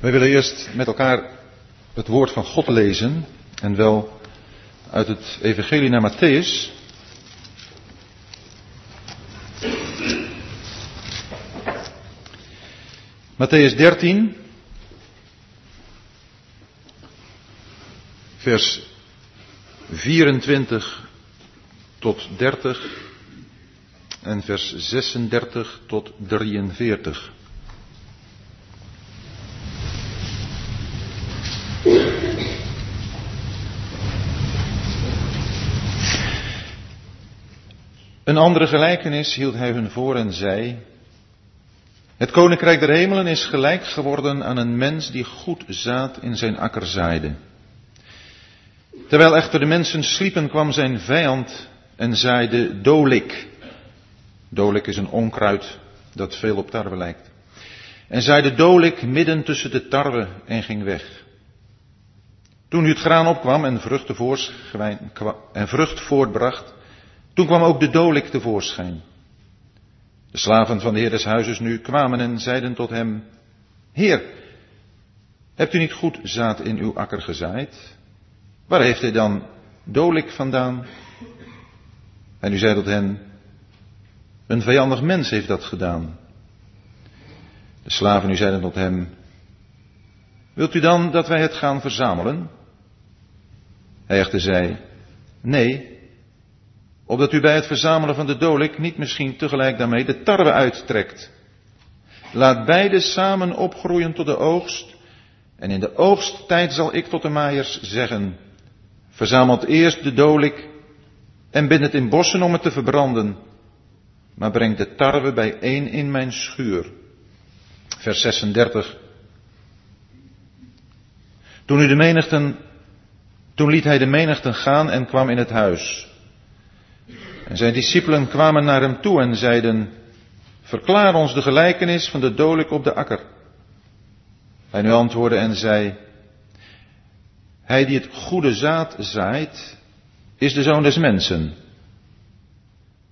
Wij willen eerst met elkaar het woord van God lezen. En wel uit het Evangelie naar Matthäus. Matthäus 13. Vers 24 tot 30 en vers 36 tot 43. Een andere gelijkenis hield hij hun voor en zei, het koninkrijk der hemelen is gelijk geworden aan een mens die goed zaad in zijn akker zaaide. Terwijl echter de mensen sliepen kwam zijn vijand en zaaide dolik. Dolik is een onkruid dat veel op tarwe lijkt. En zaaide dolik midden tussen de tarwe en ging weg. Toen nu het graan opkwam en vrucht, en vrucht voortbracht, toen kwam ook de dolik tevoorschijn. De slaven van de heer des huizes nu kwamen en zeiden tot hem, Heer, hebt u niet goed zaad in uw akker gezaaid? Waar heeft hij dan dolik vandaan? En u zei tot hen, een vijandig mens heeft dat gedaan. De slaven nu zeiden tot hem, wilt u dan dat wij het gaan verzamelen? Hij echter zei, nee, opdat u bij het verzamelen van de dolik niet misschien tegelijk daarmee de tarwe uittrekt. Laat beide samen opgroeien tot de oogst, en in de oogsttijd zal ik tot de maaiers zeggen, verzamelt eerst de dolik en bind het in bossen om het te verbranden, maar breng de tarwe bijeen in mijn schuur. Vers 36. Toen, u de menigten, toen liet hij de menigten gaan en kwam in het huis. En zijn discipelen kwamen naar hem toe en zeiden, verklaar ons de gelijkenis van de dolik op de akker. Hij nu antwoordde en zei, hij die het goede zaad zaait, is de zoon des mensen.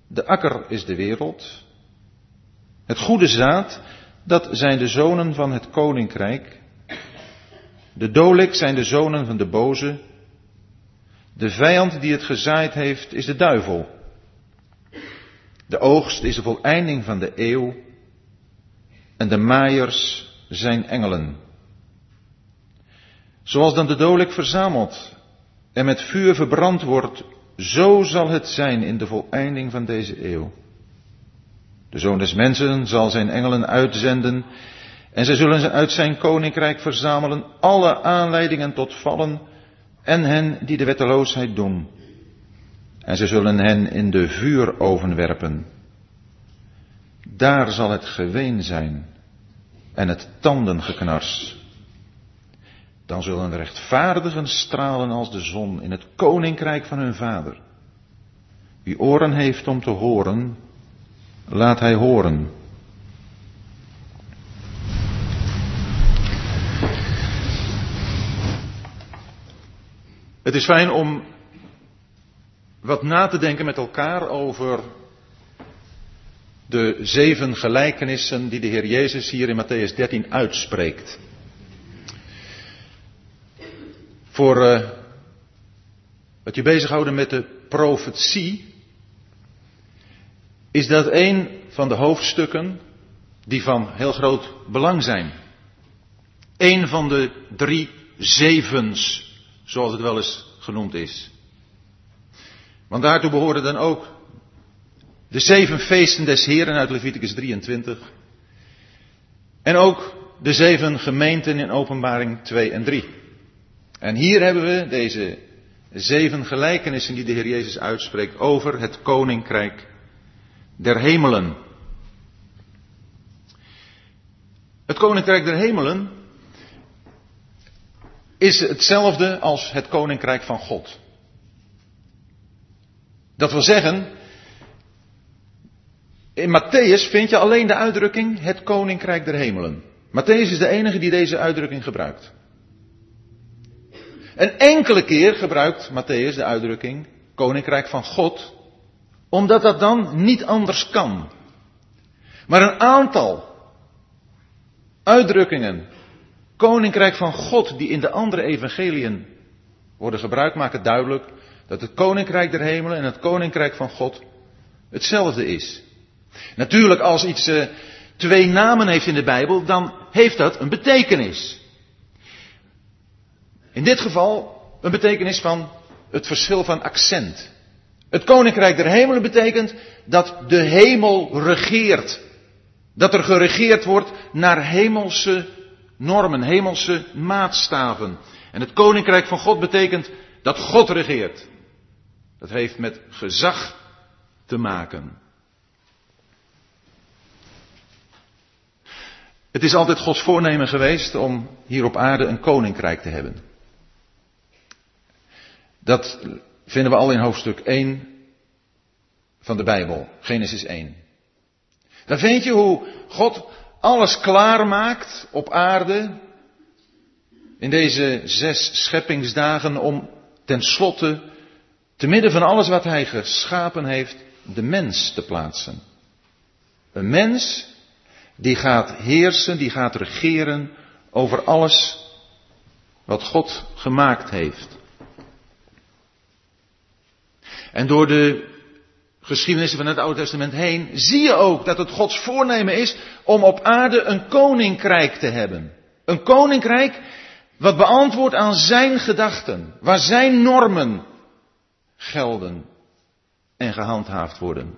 De akker is de wereld. Het goede zaad, dat zijn de zonen van het koninkrijk. De dolik zijn de zonen van de boze. De vijand die het gezaaid heeft, is de duivel. De oogst is de voleinding van de eeuw en de maaiers zijn engelen. Zoals dan de dolik verzameld en met vuur verbrand wordt, zo zal het zijn in de voleinding van deze eeuw. De zoon des mensen zal zijn engelen uitzenden en zij zullen uit zijn koninkrijk verzamelen alle aanleidingen tot vallen en hen die de wetteloosheid doen en ze zullen hen in de vuuroven werpen. Daar zal het geween zijn en het tandengeknars. Dan zullen de rechtvaardigen stralen als de zon in het koninkrijk van hun vader. Wie oren heeft om te horen, laat hij horen. Het is fijn om wat na te denken met elkaar over de zeven gelijkenissen die de Heer Jezus hier in Matthäus 13 uitspreekt. Voor uh, het je bezighouden met de profetie, is dat een van de hoofdstukken die van heel groot belang zijn. Een van de drie zevens, zoals het wel eens genoemd is. Want daartoe behoren dan ook de zeven feesten des Heren uit Leviticus 23. En ook de zeven gemeenten in Openbaring 2 en 3. En hier hebben we deze zeven gelijkenissen die de Heer Jezus uitspreekt over het koninkrijk der hemelen. Het koninkrijk der hemelen is hetzelfde als het koninkrijk van God. Dat wil zeggen, in Matthäus vind je alleen de uitdrukking het koninkrijk der hemelen. Matthäus is de enige die deze uitdrukking gebruikt. Een enkele keer gebruikt Matthäus de uitdrukking koninkrijk van God, omdat dat dan niet anders kan. Maar een aantal uitdrukkingen koninkrijk van God, die in de andere evangeliën worden gebruikt, maken duidelijk dat het koninkrijk der hemelen en het koninkrijk van God hetzelfde is. Natuurlijk, als iets uh, twee namen heeft in de Bijbel, dan heeft dat een betekenis. In dit geval een betekenis van het verschil van accent. Het koninkrijk der hemelen betekent dat de hemel regeert. Dat er geregeerd wordt naar hemelse normen, hemelse maatstaven. En het koninkrijk van God betekent dat God regeert. Dat heeft met gezag te maken. Het is altijd Gods voornemen geweest om hier op aarde een koninkrijk te hebben. Dat vinden we al in hoofdstuk 1 van de Bijbel, Genesis 1. Dan vind je hoe God alles klaarmaakt op aarde in deze zes scheppingsdagen om tenslotte te midden van alles wat hij geschapen heeft, de mens te plaatsen. Een mens die gaat heersen, die gaat regeren over alles wat God gemaakt heeft. En door de geschiedenissen van het Oude Testament heen zie je ook dat het Gods voornemen is om op aarde een koninkrijk te hebben. Een koninkrijk wat beantwoordt aan zijn gedachten, waar zijn normen gelden en gehandhaafd worden.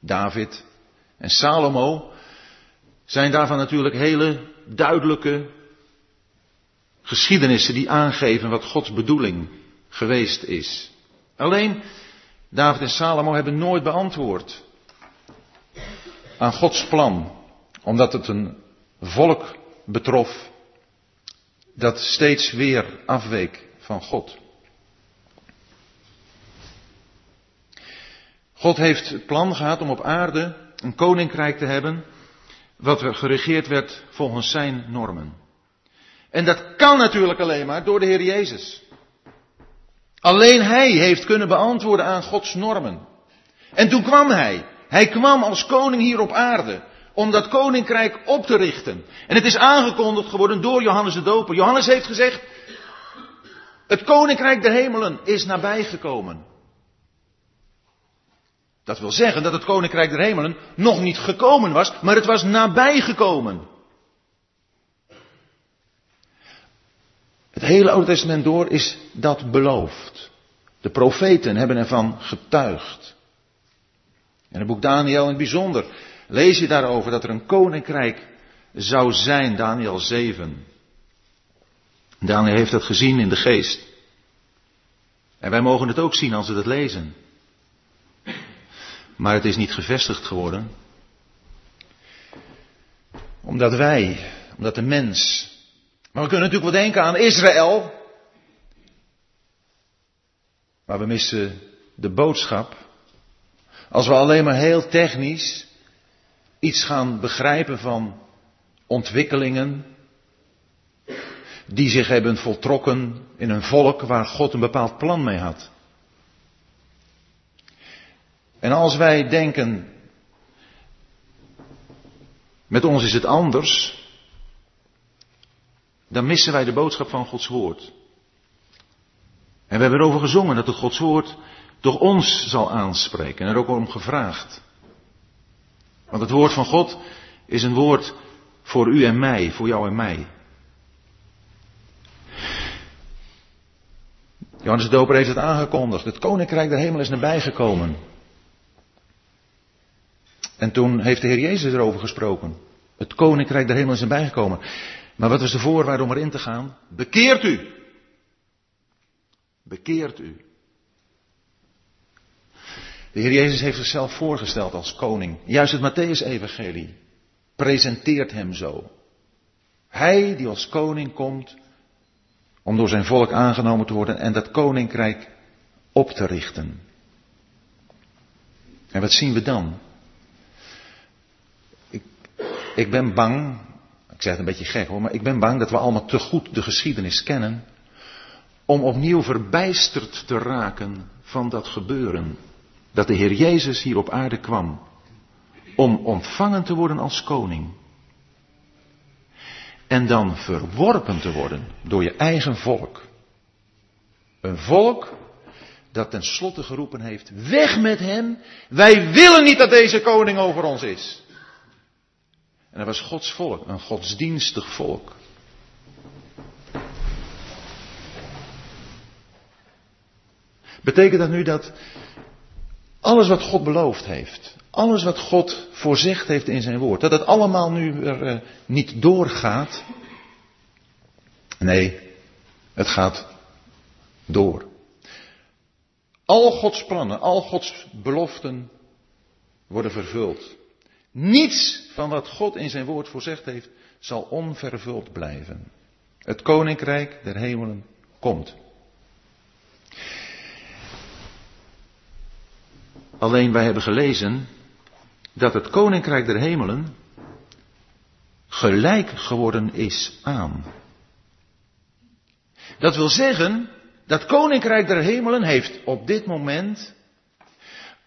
David en Salomo zijn daarvan natuurlijk hele duidelijke geschiedenissen die aangeven wat Gods bedoeling geweest is. Alleen David en Salomo hebben nooit beantwoord aan Gods plan, omdat het een volk betrof dat steeds weer afweek van God. God heeft het plan gehad om op aarde een koninkrijk te hebben wat geregeerd werd volgens zijn normen. En dat kan natuurlijk alleen maar door de Heer Jezus. Alleen Hij heeft kunnen beantwoorden aan Gods normen. En toen kwam Hij. Hij kwam als koning hier op aarde om dat koninkrijk op te richten. En het is aangekondigd geworden door Johannes de Doper. Johannes heeft gezegd, het koninkrijk der hemelen is nabijgekomen. Dat wil zeggen dat het koninkrijk der hemelen nog niet gekomen was, maar het was nabijgekomen. Het hele Oude Testament door is dat beloofd. De profeten hebben ervan getuigd. En het boek Daniel in het bijzonder lees je daarover dat er een koninkrijk zou zijn, Daniel 7. Daniel heeft dat gezien in de geest. En wij mogen het ook zien als we het lezen. Maar het is niet gevestigd geworden. Omdat wij, omdat de mens. Maar we kunnen natuurlijk wel denken aan Israël. Maar we missen de boodschap. Als we alleen maar heel technisch iets gaan begrijpen van ontwikkelingen die zich hebben voltrokken in een volk waar God een bepaald plan mee had. En als wij denken, met ons is het anders, dan missen wij de boodschap van Gods woord. En we hebben erover gezongen dat het Gods woord door ons zal aanspreken en er ook om gevraagd. Want het woord van God is een woord voor u en mij, voor jou en mij. Johannes de Doper heeft het aangekondigd. Het koninkrijk der hemel is nabijgekomen. En toen heeft de Heer Jezus erover gesproken. Het koninkrijk der hemel is nabijgekomen. bijgekomen. Maar wat was de voorwaarde om erin te gaan? Bekeert u. Bekeert u. De Heer Jezus heeft zichzelf voorgesteld als koning. Juist het Matthäus-evangelie presenteert hem zo. Hij die als koning komt om door zijn volk aangenomen te worden en dat koninkrijk op te richten. En wat zien we dan? Ik, ben bang, ik zeg het een beetje gek hoor, maar ik ben bang dat we allemaal te goed de geschiedenis kennen om opnieuw verbijsterd te raken van dat gebeuren. Dat de Heer Jezus hier op aarde kwam om ontvangen te worden als koning. en dan verworpen te worden door je eigen volk. Een volk dat tenslotte geroepen heeft, weg met hem, wij willen niet dat deze koning over ons is. En dat was Gods volk, een godsdienstig volk. Betekent dat nu dat alles wat God beloofd heeft, alles wat God voorzegd heeft in zijn woord, dat het allemaal nu weer uh, niet doorgaat? Nee, het gaat door. Al Gods plannen, al Gods beloften worden vervuld. Niets van wat God in zijn woord voorzegd heeft zal onvervuld blijven. Het koninkrijk der hemelen komt. Alleen wij hebben gelezen dat het koninkrijk der hemelen gelijk geworden is aan. Dat wil zeggen, dat koninkrijk der hemelen heeft op dit moment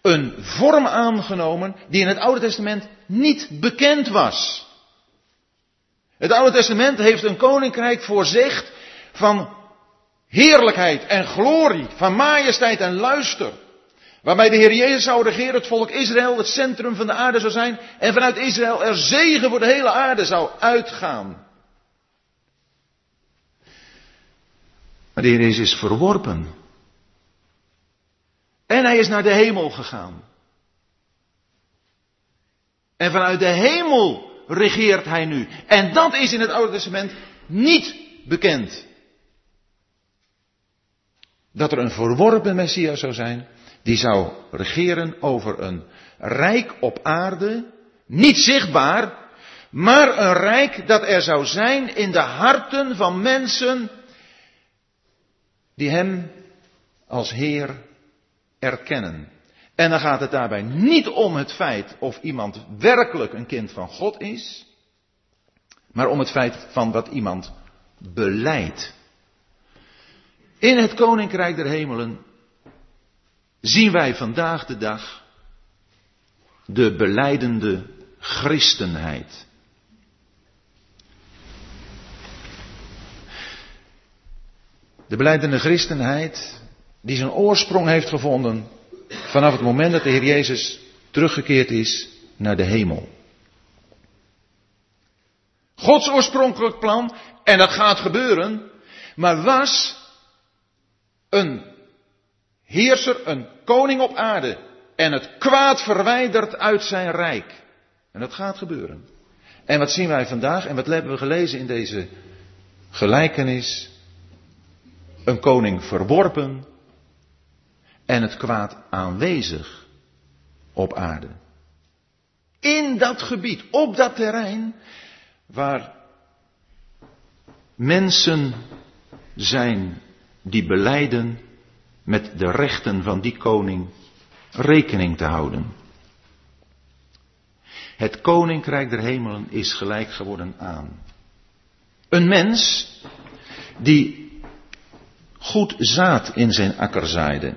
een vorm aangenomen die in het Oude Testament niet bekend was. Het Oude Testament heeft een koninkrijk voorzegd van heerlijkheid en glorie, van majesteit en luister. Waarbij de Heer Jezus zou regeren, het volk Israël het centrum van de aarde zou zijn en vanuit Israël er zegen voor de hele aarde zou uitgaan. Maar de Heer Jezus is verworpen. En hij is naar de hemel gegaan. En vanuit de hemel regeert hij nu. En dat is in het Oude Testament niet bekend. Dat er een verworpen Messias zou zijn, die zou regeren over een rijk op aarde, niet zichtbaar, maar een rijk dat er zou zijn in de harten van mensen die Hem als Heer erkennen. En dan gaat het daarbij niet om het feit of iemand werkelijk een kind van God is, maar om het feit van wat iemand beleidt. In het Koninkrijk der Hemelen zien wij vandaag de dag de beleidende christenheid. De beleidende christenheid die zijn oorsprong heeft gevonden vanaf het moment dat de Heer Jezus teruggekeerd is naar de hemel. Gods oorspronkelijk plan, en dat gaat gebeuren, maar was een heerser, een koning op aarde en het kwaad verwijderd uit zijn rijk. En dat gaat gebeuren. En wat zien wij vandaag en wat hebben we gelezen in deze gelijkenis? Een koning verworpen en het kwaad aanwezig op aarde. In dat gebied, op dat terrein, waar mensen zijn die beleiden met de rechten van die koning rekening te houden. Het koninkrijk der hemelen is gelijk geworden aan. Een mens die goed zaad in zijn akker zaaide.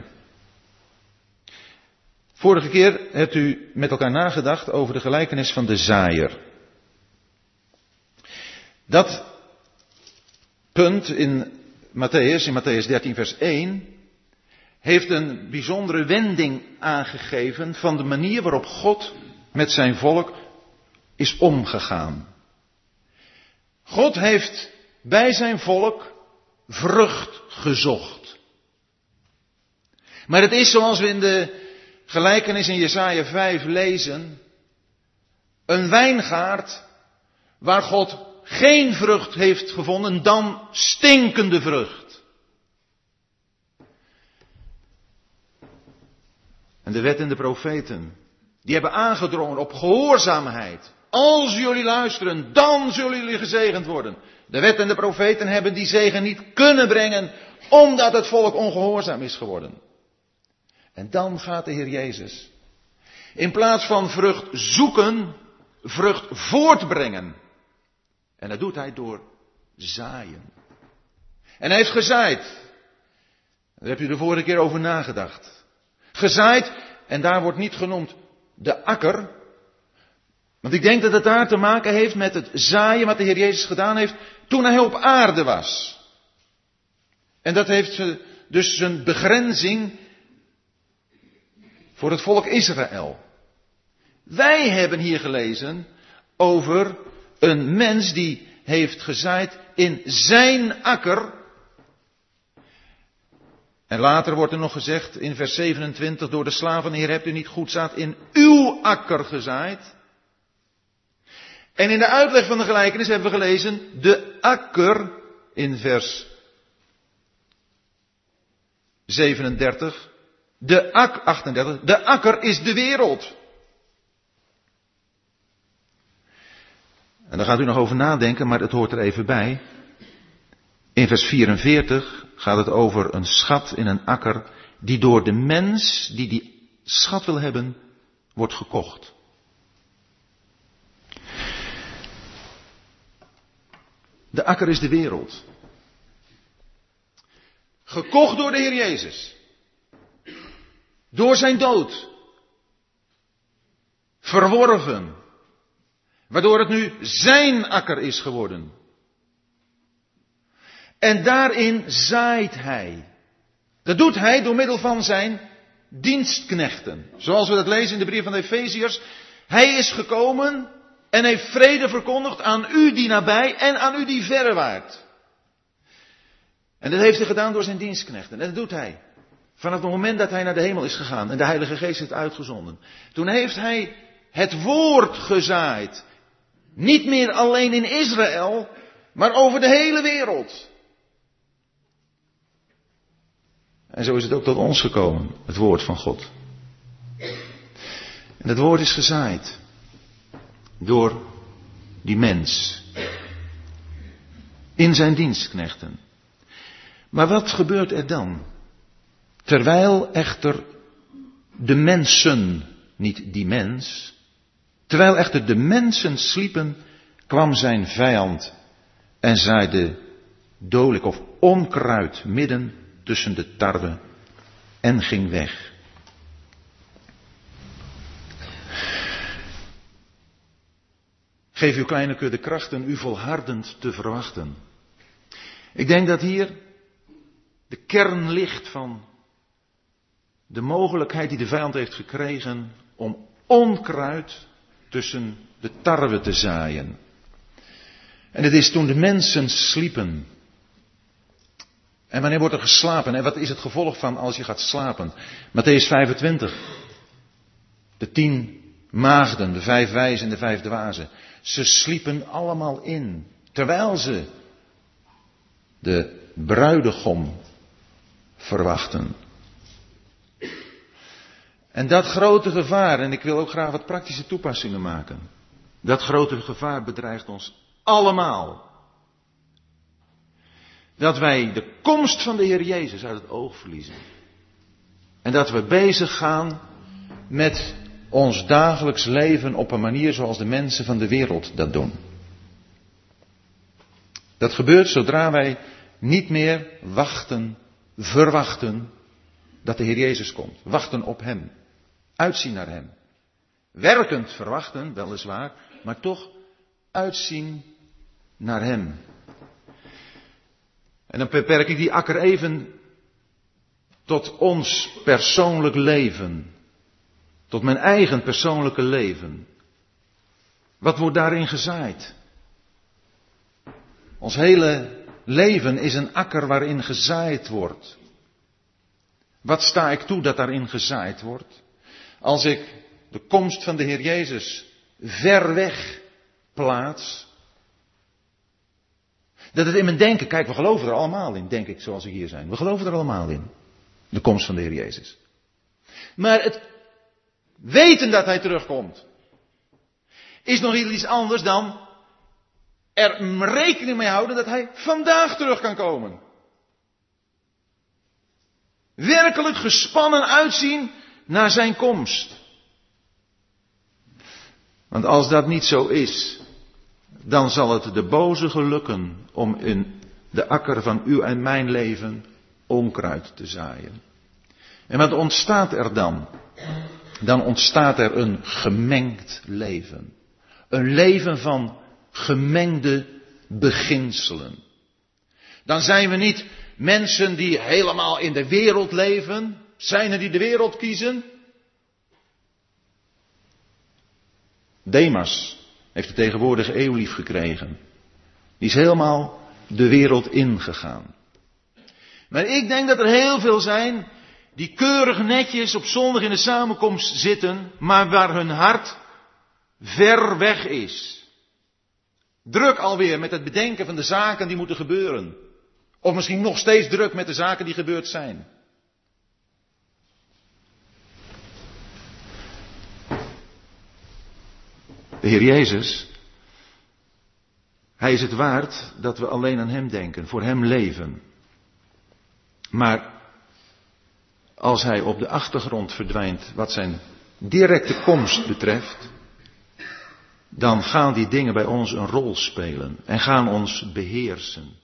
Vorige keer hebt u met elkaar nagedacht over de gelijkenis van de zaaier. Dat punt in Matthäus, in Matthäus 13, vers 1, heeft een bijzondere wending aangegeven van de manier waarop God met zijn volk is omgegaan. God heeft bij zijn volk vrucht gezocht. Maar het is zoals we in de gelijkenis in Jesaja 5 lezen, een wijngaard waar God geen vrucht heeft gevonden dan stinkende vrucht. En de wet en de profeten, die hebben aangedrongen op gehoorzaamheid. Als jullie luisteren, dan zullen jullie gezegend worden. De wet en de profeten hebben die zegen niet kunnen brengen, omdat het volk ongehoorzaam is geworden. En dan gaat de Heer Jezus, in plaats van vrucht zoeken, vrucht voortbrengen. En dat doet hij door zaaien. En hij heeft gezaaid. Daar heb je de vorige keer over nagedacht. Gezaaid, en daar wordt niet genoemd de akker, Want ik denk dat het daar te maken heeft met het zaaien wat de Heer Jezus gedaan heeft toen hij op aarde was. En dat heeft dus zijn begrenzing voor het volk Israël. Wij hebben hier gelezen over een mens die heeft gezaaid in zijn akker. En later wordt er nog gezegd in vers 27 door de slaven, Heer hebt u niet goed zaad in uw akker gezaaid. En in de uitleg van de gelijkenis hebben we gelezen de akker in vers 37. De ak, 38. De akker is de wereld. En daar gaat u nog over nadenken, maar het hoort er even bij. In vers 44 gaat het over een schat in een akker die door de mens die die schat wil hebben, wordt gekocht. De akker is de wereld. Gekocht door de Heer Jezus. Door zijn dood. Verworven. Waardoor het nu zijn akker is geworden. En daarin zaait hij. Dat doet hij door middel van zijn dienstknechten. Zoals we dat lezen in de brief van de Efeziërs. Hij is gekomen en heeft vrede verkondigd aan u die nabij en aan u die verre waart. En dat heeft hij gedaan door zijn dienstknechten. En dat doet hij. Vanaf het moment dat hij naar de hemel is gegaan en de Heilige Geest heeft uitgezonden. Toen heeft hij het woord gezaaid. Niet meer alleen in Israël, maar over de hele wereld. En zo is het ook tot ons gekomen, het woord van God. En het woord is gezaaid door die mens. In zijn dienstknechten. Maar wat gebeurt er dan? Terwijl echter de mensen, niet die mens, terwijl echter de mensen sliepen, kwam zijn vijand en zaaide dodelijk of onkruid midden tussen de tarwe en ging weg. Geef uw kleine kudde krachten u volhardend te verwachten. Ik denk dat hier de kern ligt van de mogelijkheid die de vijand heeft gekregen om onkruid tussen de tarwe te zaaien. En het is toen de mensen sliepen. En wanneer wordt er geslapen? En wat is het gevolg van als je gaat slapen? Matthäus 25. De tien maagden, de vijf wijzen en de vijf dwazen. Ze sliepen allemaal in, terwijl ze de bruidegom verwachten. En dat grote gevaar, en ik wil ook graag wat praktische toepassingen maken. Dat grote gevaar bedreigt ons allemaal. Dat wij de komst van de Heer Jezus uit het oog verliezen. En dat we bezig gaan met ons dagelijks leven op een manier zoals de mensen van de wereld dat doen. Dat gebeurt zodra wij niet meer wachten, verwachten dat de Heer Jezus komt. Wachten op Hem. Uitzien naar Hem. Werkend verwachten, weliswaar, maar toch uitzien naar Hem. En dan beperk ik die akker even tot ons persoonlijk leven. Tot mijn eigen persoonlijke leven. Wat wordt daarin gezaaid? Ons hele leven is een akker waarin gezaaid wordt. Wat sta ik toe dat daarin gezaaid wordt? Als ik de komst van de Heer Jezus ver weg plaats. Dat het in mijn denken, kijk, we geloven er allemaal in, denk ik, zoals we hier zijn. We geloven er allemaal in. De komst van de Heer Jezus. Maar het weten dat hij terugkomt, is nog iets anders dan er rekening mee houden dat hij vandaag terug kan komen. Werkelijk gespannen uitzien naar zijn komst. Want als dat niet zo is, dan zal het de boze gelukken om in de akker van uw en mijn leven onkruid te zaaien. En wat ontstaat er dan? dan ontstaat er een gemengd leven. Een leven van gemengde beginselen. Dan zijn we niet mensen die helemaal in de wereld leven. Zijn er die de wereld kiezen? Demas heeft de tegenwoordige eeuw lief gekregen. Die is helemaal de wereld ingegaan. Maar ik denk dat er heel veel zijn die keurig netjes op zondag in de samenkomst zitten, maar waar hun hart ver weg is. Druk alweer met het bedenken van de zaken die moeten gebeuren. Of misschien nog steeds druk met de zaken die gebeurd zijn. De Heer Jezus, Hij is het waard dat we alleen aan Hem denken, voor Hem leven. Maar als Hij op de achtergrond verdwijnt wat Zijn directe komst betreft, dan gaan die dingen bij ons een rol spelen en gaan ons beheersen.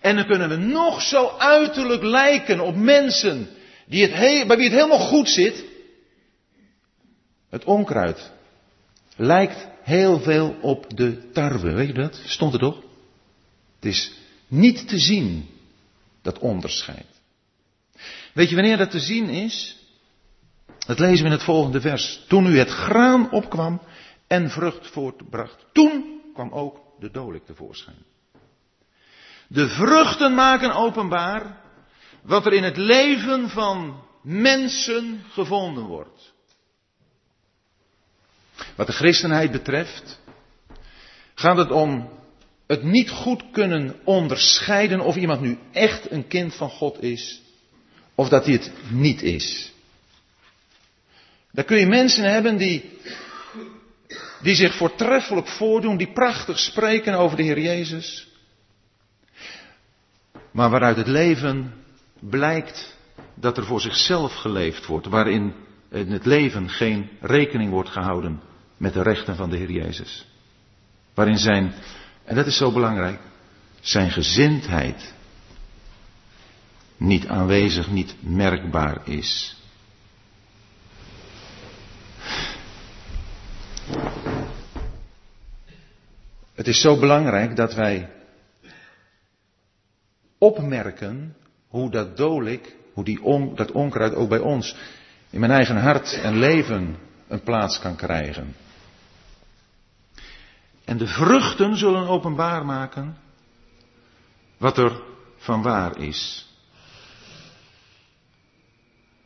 En dan kunnen we nog zo uiterlijk lijken op mensen die het bij wie het helemaal goed zit. Het onkruid lijkt heel veel op de tarwe, weet je dat? Stond er toch? Het is niet te zien, dat onderscheid. Weet je wanneer dat te zien is? Dat lezen we in het volgende vers. Toen u het graan opkwam en vrucht voortbracht, toen kwam ook de dolik tevoorschijn. De vruchten maken openbaar wat er in het leven van mensen gevonden wordt. Wat de christenheid betreft gaat het om het niet goed kunnen onderscheiden of iemand nu echt een kind van God is of dat hij het niet is. Dan kun je mensen hebben die, die zich voortreffelijk voordoen, die prachtig spreken over de Heer Jezus, maar waaruit het leven blijkt dat er voor zichzelf geleefd wordt, waarin in het leven geen rekening wordt gehouden met de rechten van de Heer Jezus. Waarin zijn, en dat is zo belangrijk, zijn gezindheid niet aanwezig, niet merkbaar is. Het is zo belangrijk dat wij opmerken hoe dat dolik, hoe die on, dat onkruid ook bij ons in mijn eigen hart en leven een plaats kan krijgen. En de vruchten zullen openbaar maken wat er van waar is.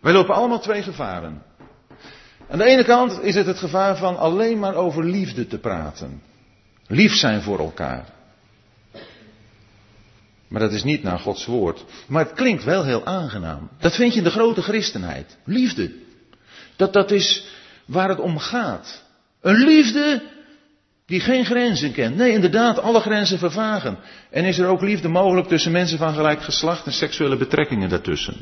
Wij lopen allemaal twee gevaren. Aan de ene kant is het het gevaar van alleen maar over liefde te praten. Lief zijn voor elkaar. Maar dat is niet naar Gods woord. Maar het klinkt wel heel aangenaam. Dat vind je in de grote christenheid. Liefde. Dat, dat is waar het om gaat. Een liefde die geen grenzen kent. Nee, inderdaad, alle grenzen vervagen. En is er ook liefde mogelijk tussen mensen van gelijk geslacht en seksuele betrekkingen daartussen.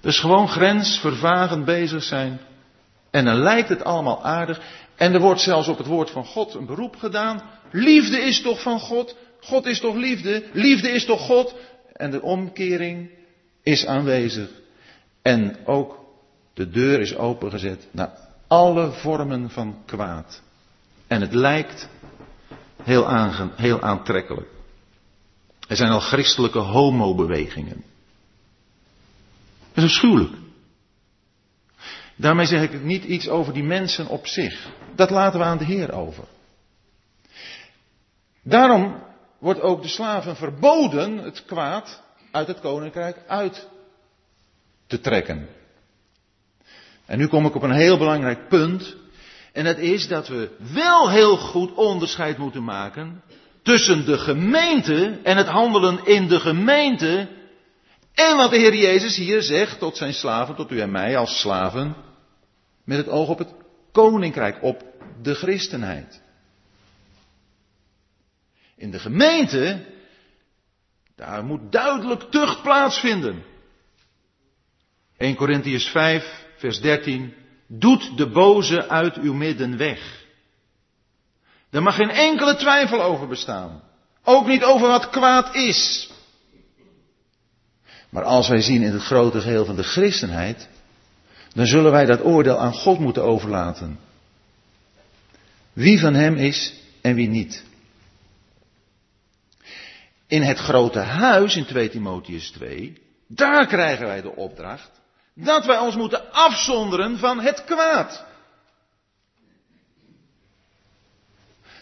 Dus gewoon grensvervagend bezig zijn. En dan lijkt het allemaal aardig. En er wordt zelfs op het woord van God een beroep gedaan. Liefde is toch van God? God is toch liefde? Liefde is toch God? En de omkering is aanwezig. En ook de deur is opengezet naar alle vormen van kwaad. En het lijkt heel, heel aantrekkelijk. Er zijn al christelijke homobewegingen. Dat is afschuwelijk. Daarmee zeg ik niet iets over die mensen op zich. Dat laten we aan de Heer over. Daarom wordt ook de slaven verboden het kwaad uit het koninkrijk uit te trekken. En nu kom ik op een heel belangrijk punt. En dat is dat we wel heel goed onderscheid moeten maken tussen de gemeente en het handelen in de gemeente. En wat de Heer Jezus hier zegt tot zijn slaven, tot u en mij als slaven, met het oog op het koninkrijk, op de christenheid. In de gemeente, daar moet duidelijk tucht plaatsvinden. 1 Corinthians 5, vers 13. Doet de boze uit uw midden weg. Er mag geen enkele twijfel over bestaan. Ook niet over wat kwaad is. Maar als wij zien in het grote geheel van de christenheid, dan zullen wij dat oordeel aan God moeten overlaten. Wie van hem is en wie niet. In het grote huis in 2 Timotheus 2, daar krijgen wij de opdracht dat wij ons moeten afzonderen van het kwaad.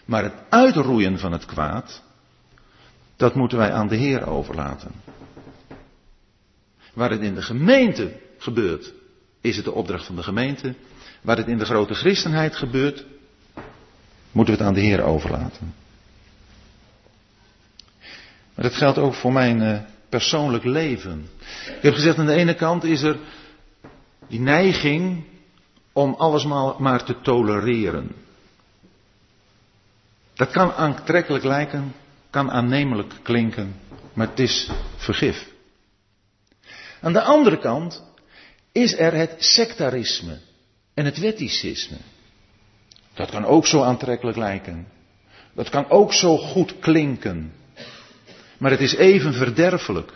Maar het uitroeien van het kwaad, dat moeten wij aan de Heer overlaten. Waar het in de gemeente gebeurt, is het de opdracht van de gemeente. Waar het in de grote christenheid gebeurt, moeten we het aan de Heer overlaten. Maar dat geldt ook voor mijn uh, persoonlijk leven. Ik heb gezegd, aan de ene kant is er die neiging om alles maar te tolereren. Dat kan aantrekkelijk lijken, kan aannemelijk klinken, maar het is vergif. Aan de andere kant is er het sectarisme en het wetticisme. Dat kan ook zo aantrekkelijk lijken. Dat kan ook zo goed klinken. Maar het is even verderfelijk.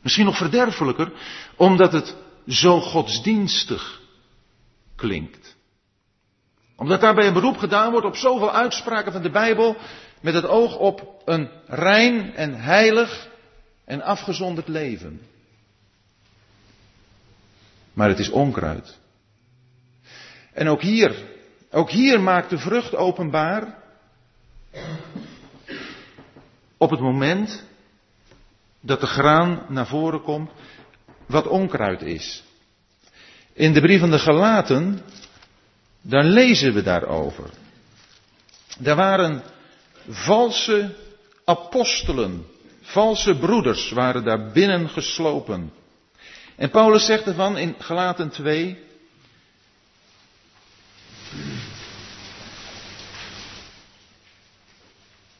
Misschien nog verderfelijker, omdat het zo godsdienstig klinkt. Omdat daarbij een beroep gedaan wordt op zoveel uitspraken van de Bijbel met het oog op een rein en heilig en afgezonderd leven. Maar het is onkruid. En ook hier, ook hier maakt de vrucht openbaar op het moment dat de graan naar voren komt wat onkruid is. In de brief van de Galaten, daar lezen we daarover. Er waren valse apostelen, valse broeders waren daar binnen geslopen. En Paulus zegt ervan in Galaten 2,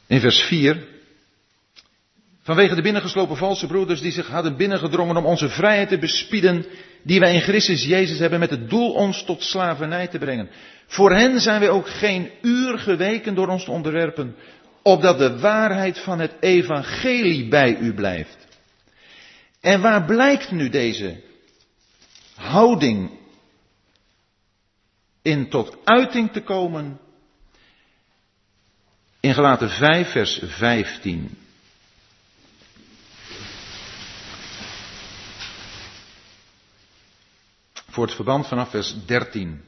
in vers 4, Vanwege de binnengeslopen valse broeders die zich hadden binnengedrongen om onze vrijheid te bespieden, die wij in Christus Jezus hebben met het doel ons tot slavernij te brengen. Voor hen zijn wij ook geen uur geweken door ons te onderwerpen, opdat de waarheid van het evangelie bij u blijft. En waar blijkt nu deze houding in tot uiting te komen? In gelaten 5 vers 15. Voor het verband vanaf vers 13.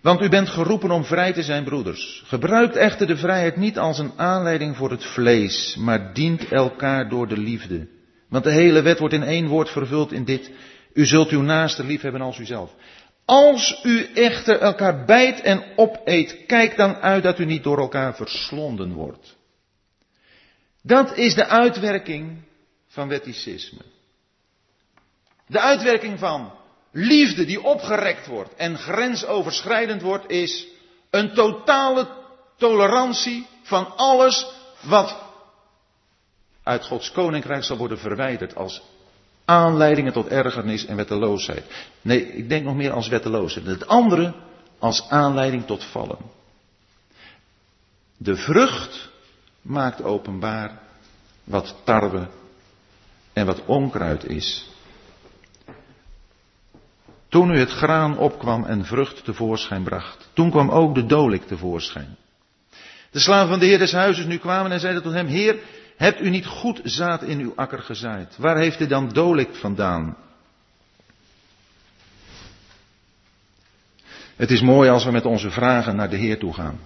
Want u bent geroepen om vrij te zijn, broeders. Gebruikt echter de vrijheid niet als een aanleiding voor het vlees, maar dient elkaar door de liefde. Want de hele wet wordt in één woord vervuld in dit. U zult uw naaste lief hebben als uzelf. Als u echter elkaar bijt en opeet, kijk dan uit dat u niet door elkaar verslonden wordt. Dat is de uitwerking van wetticisme. De uitwerking van liefde die opgerekt wordt en grensoverschrijdend wordt, is een totale tolerantie van alles wat uit Gods koninkrijk zal worden verwijderd als aanleidingen tot ergernis en wetteloosheid. Nee, ik denk nog meer als wetteloosheid. Het andere als aanleiding tot vallen. De vrucht maakt openbaar wat tarwe en wat onkruid is. Toen u het graan opkwam en vrucht tevoorschijn bracht, toen kwam ook de dolik tevoorschijn. De slaven van de heer des huizes nu kwamen en zeiden tot hem, Heer, hebt u niet goed zaad in uw akker gezaaid? Waar heeft u dan dolik vandaan? Het is mooi als we met onze vragen naar de Heer toe gaan.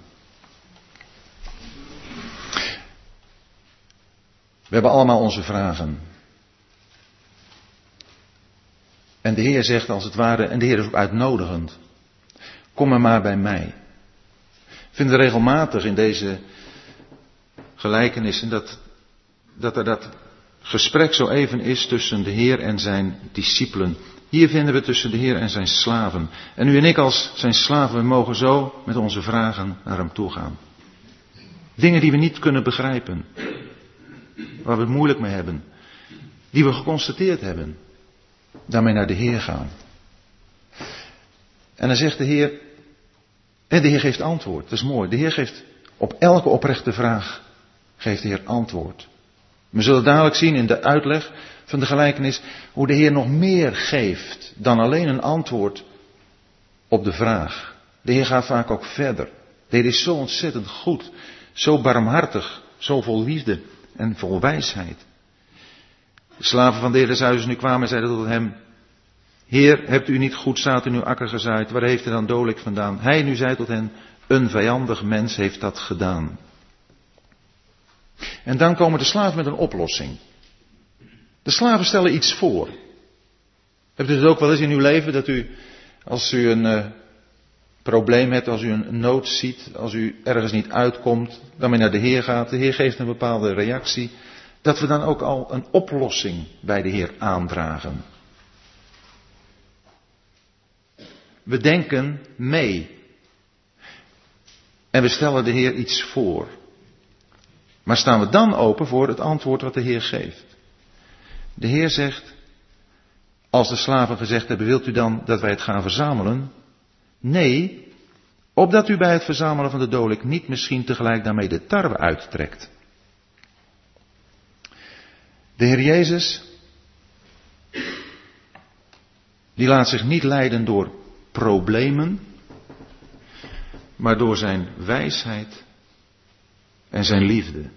We hebben allemaal onze vragen. En de Heer zegt als het ware, en de Heer is ook uitnodigend. Kom maar maar bij mij. Ik vind regelmatig in deze gelijkenissen dat, dat er dat gesprek zo even is tussen de Heer en zijn discipelen. Hier vinden we tussen de Heer en zijn slaven. En u en ik als zijn slaven, we mogen zo met onze vragen naar hem toe gaan. Dingen die we niet kunnen begrijpen. Waar we het moeilijk mee hebben. Die we geconstateerd hebben daarmee naar de Heer gaan. En dan zegt de Heer, en de Heer geeft antwoord. Dat is mooi. De Heer geeft op elke oprechte vraag, geeft de Heer antwoord. We zullen dadelijk zien in de uitleg van de gelijkenis hoe de Heer nog meer geeft dan alleen een antwoord op de vraag. De Heer gaat vaak ook verder. De Heer is zo ontzettend goed, zo barmhartig, zo vol liefde en vol wijsheid. De slaven van de Heer des Huizes nu kwamen en zeiden tot hem, Heer, hebt u niet goed zaad in uw akker gezaaid, waar heeft hij dan dodelijk vandaan? Hij nu zei tot hen, een vijandig mens heeft dat gedaan. En dan komen de slaven met een oplossing. De slaven stellen iets voor. Hebt u het ook wel eens in uw leven dat u, als u een uh, probleem hebt, als u een nood ziet, als u ergens niet uitkomt, dan weer naar de Heer gaat, de Heer geeft een bepaalde reactie, dat we dan ook al een oplossing bij de Heer aandragen. We denken mee. En we stellen de Heer iets voor. Maar staan we dan open voor het antwoord wat de Heer geeft? De Heer zegt, als de slaven gezegd hebben, wilt u dan dat wij het gaan verzamelen? Nee, opdat u bij het verzamelen van de dolik niet misschien tegelijk daarmee de tarwe uittrekt. De Heer Jezus, die laat zich niet leiden door problemen, maar door zijn wijsheid en zijn liefde.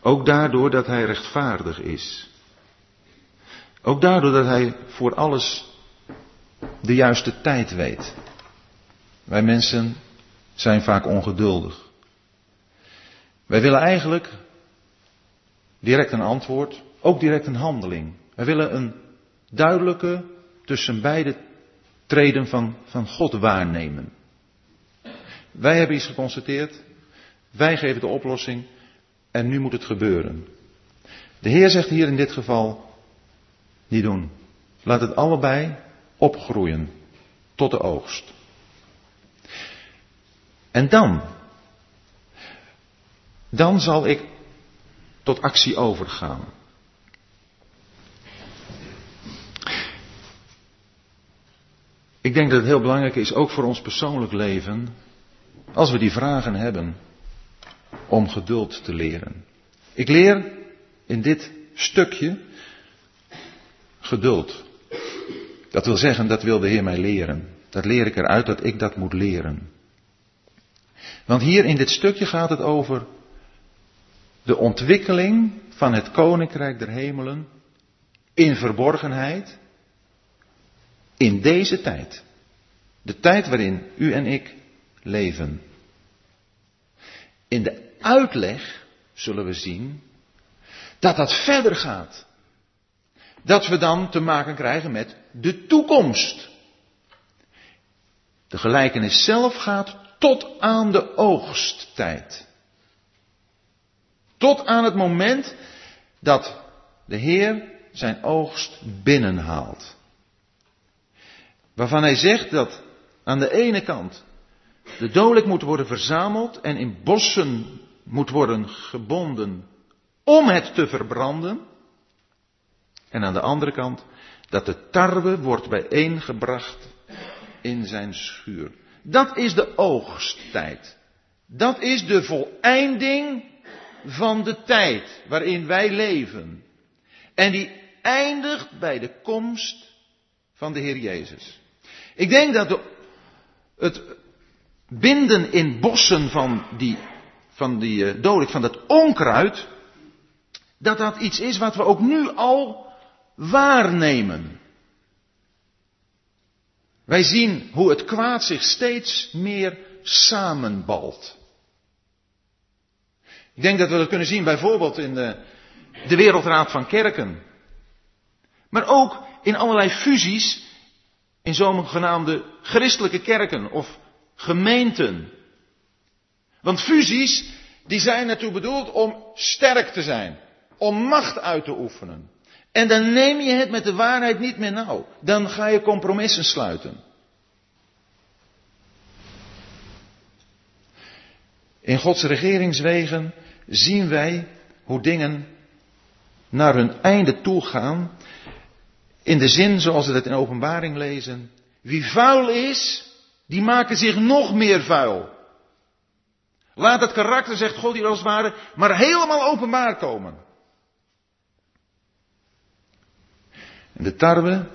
Ook daardoor dat hij rechtvaardig is. Ook daardoor dat hij voor alles de juiste tijd weet. Wij mensen zijn vaak ongeduldig. Wij willen eigenlijk direct een antwoord, ook direct een handeling. Wij willen een duidelijke tussen beide treden van, van God waarnemen. Wij hebben iets geconstateerd, wij geven de oplossing en nu moet het gebeuren. De Heer zegt hier in dit geval, niet doen. Laat het allebei opgroeien tot de oogst. En dan, dan zal ik tot actie overgaan. Ik denk dat het heel belangrijk is, ook voor ons persoonlijk leven, als we die vragen hebben, om geduld te leren. Ik leer in dit stukje geduld. Dat wil zeggen, dat wil de Heer mij leren. Dat leer ik eruit dat ik dat moet leren. Want hier in dit stukje gaat het over de ontwikkeling van het koninkrijk der hemelen in verborgenheid in deze tijd. De tijd waarin u en ik leven. In de uitleg zullen we zien dat dat verder gaat. Dat we dan te maken krijgen met de toekomst. De gelijkenis zelf gaat tot aan de oogsttijd. Tot aan het moment dat de Heer zijn oogst binnenhaalt. Waarvan hij zegt dat aan de ene kant de dodelijk moet worden verzameld en in bossen moet worden gebonden om het te verbranden. En aan de andere kant dat de tarwe wordt bijeengebracht in zijn schuur. Dat is de oogsttijd. Dat is de voleinding van de tijd waarin wij leven. En die eindigt bij de komst van de Heer Jezus. Ik denk dat het binden in bossen van die, van die uh, dodelijk, van dat onkruid, dat dat iets is wat we ook nu al waarnemen. Wij zien hoe het kwaad zich steeds meer samenbalt. Ik denk dat we dat kunnen zien bijvoorbeeld in de, de Wereldraad van Kerken. Maar ook in allerlei fusies in zogenaamde christelijke kerken of gemeenten. Want fusies, die zijn ertoe bedoeld om sterk te zijn, om macht uit te oefenen. En dan neem je het met de waarheid niet meer nauw. Dan ga je compromissen sluiten. In Gods regeringswegen zien wij hoe dingen naar hun einde toe gaan. In de zin zoals we dat in openbaring lezen. Wie vuil is, die maken zich nog meer vuil. Laat het karakter, zegt God hier als ware, maar helemaal openbaar komen. En de tarwe,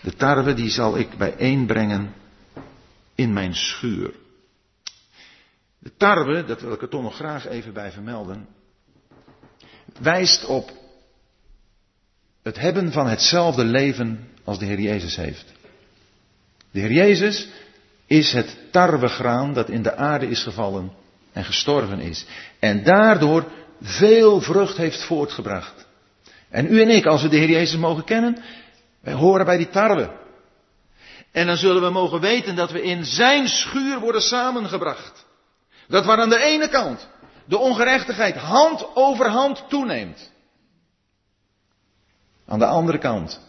de tarwe die zal ik bijeenbrengen in mijn schuur. De tarwe, dat wil ik er toch nog graag even bij vermelden, wijst op het hebben van hetzelfde leven als de Heer Jezus heeft. De Heer Jezus is het tarwegraan dat in de aarde is gevallen en gestorven is. En daardoor veel vrucht heeft voortgebracht. En u en ik, als we de Heer Jezus mogen kennen, wij horen bij die tarwe. En dan zullen we mogen weten dat we in zijn schuur worden samengebracht. Dat waar aan de ene kant de ongerechtigheid hand over hand toeneemt. Aan de andere kant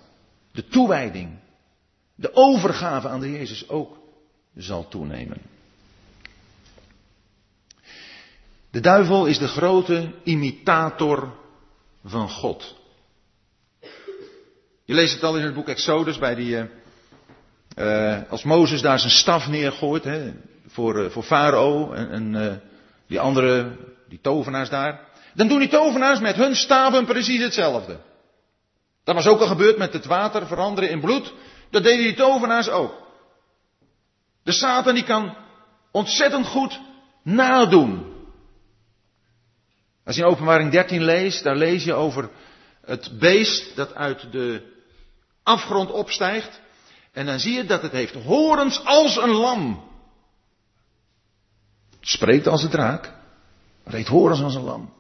de toewijding, de overgave aan de Jezus ook zal toenemen. De duivel is de grote imitator van God. Je leest het al in het boek Exodus bij die, uh, als Mozes daar zijn staf neergooit hè, voor, uh, voor Farao en, en uh, die andere, die tovenaars daar. Dan doen die tovenaars met hun staven precies hetzelfde. Dat was ook al gebeurd met het water veranderen in bloed. Dat deden die tovenaars ook. De Satan die kan ontzettend goed nadoen. Als je in openbaring 13 leest, daar lees je over het beest dat uit de afgrond opstijgt. En dan zie je dat het heeft horens als een lam. Het spreekt als een draak, het heeft horens als een lam.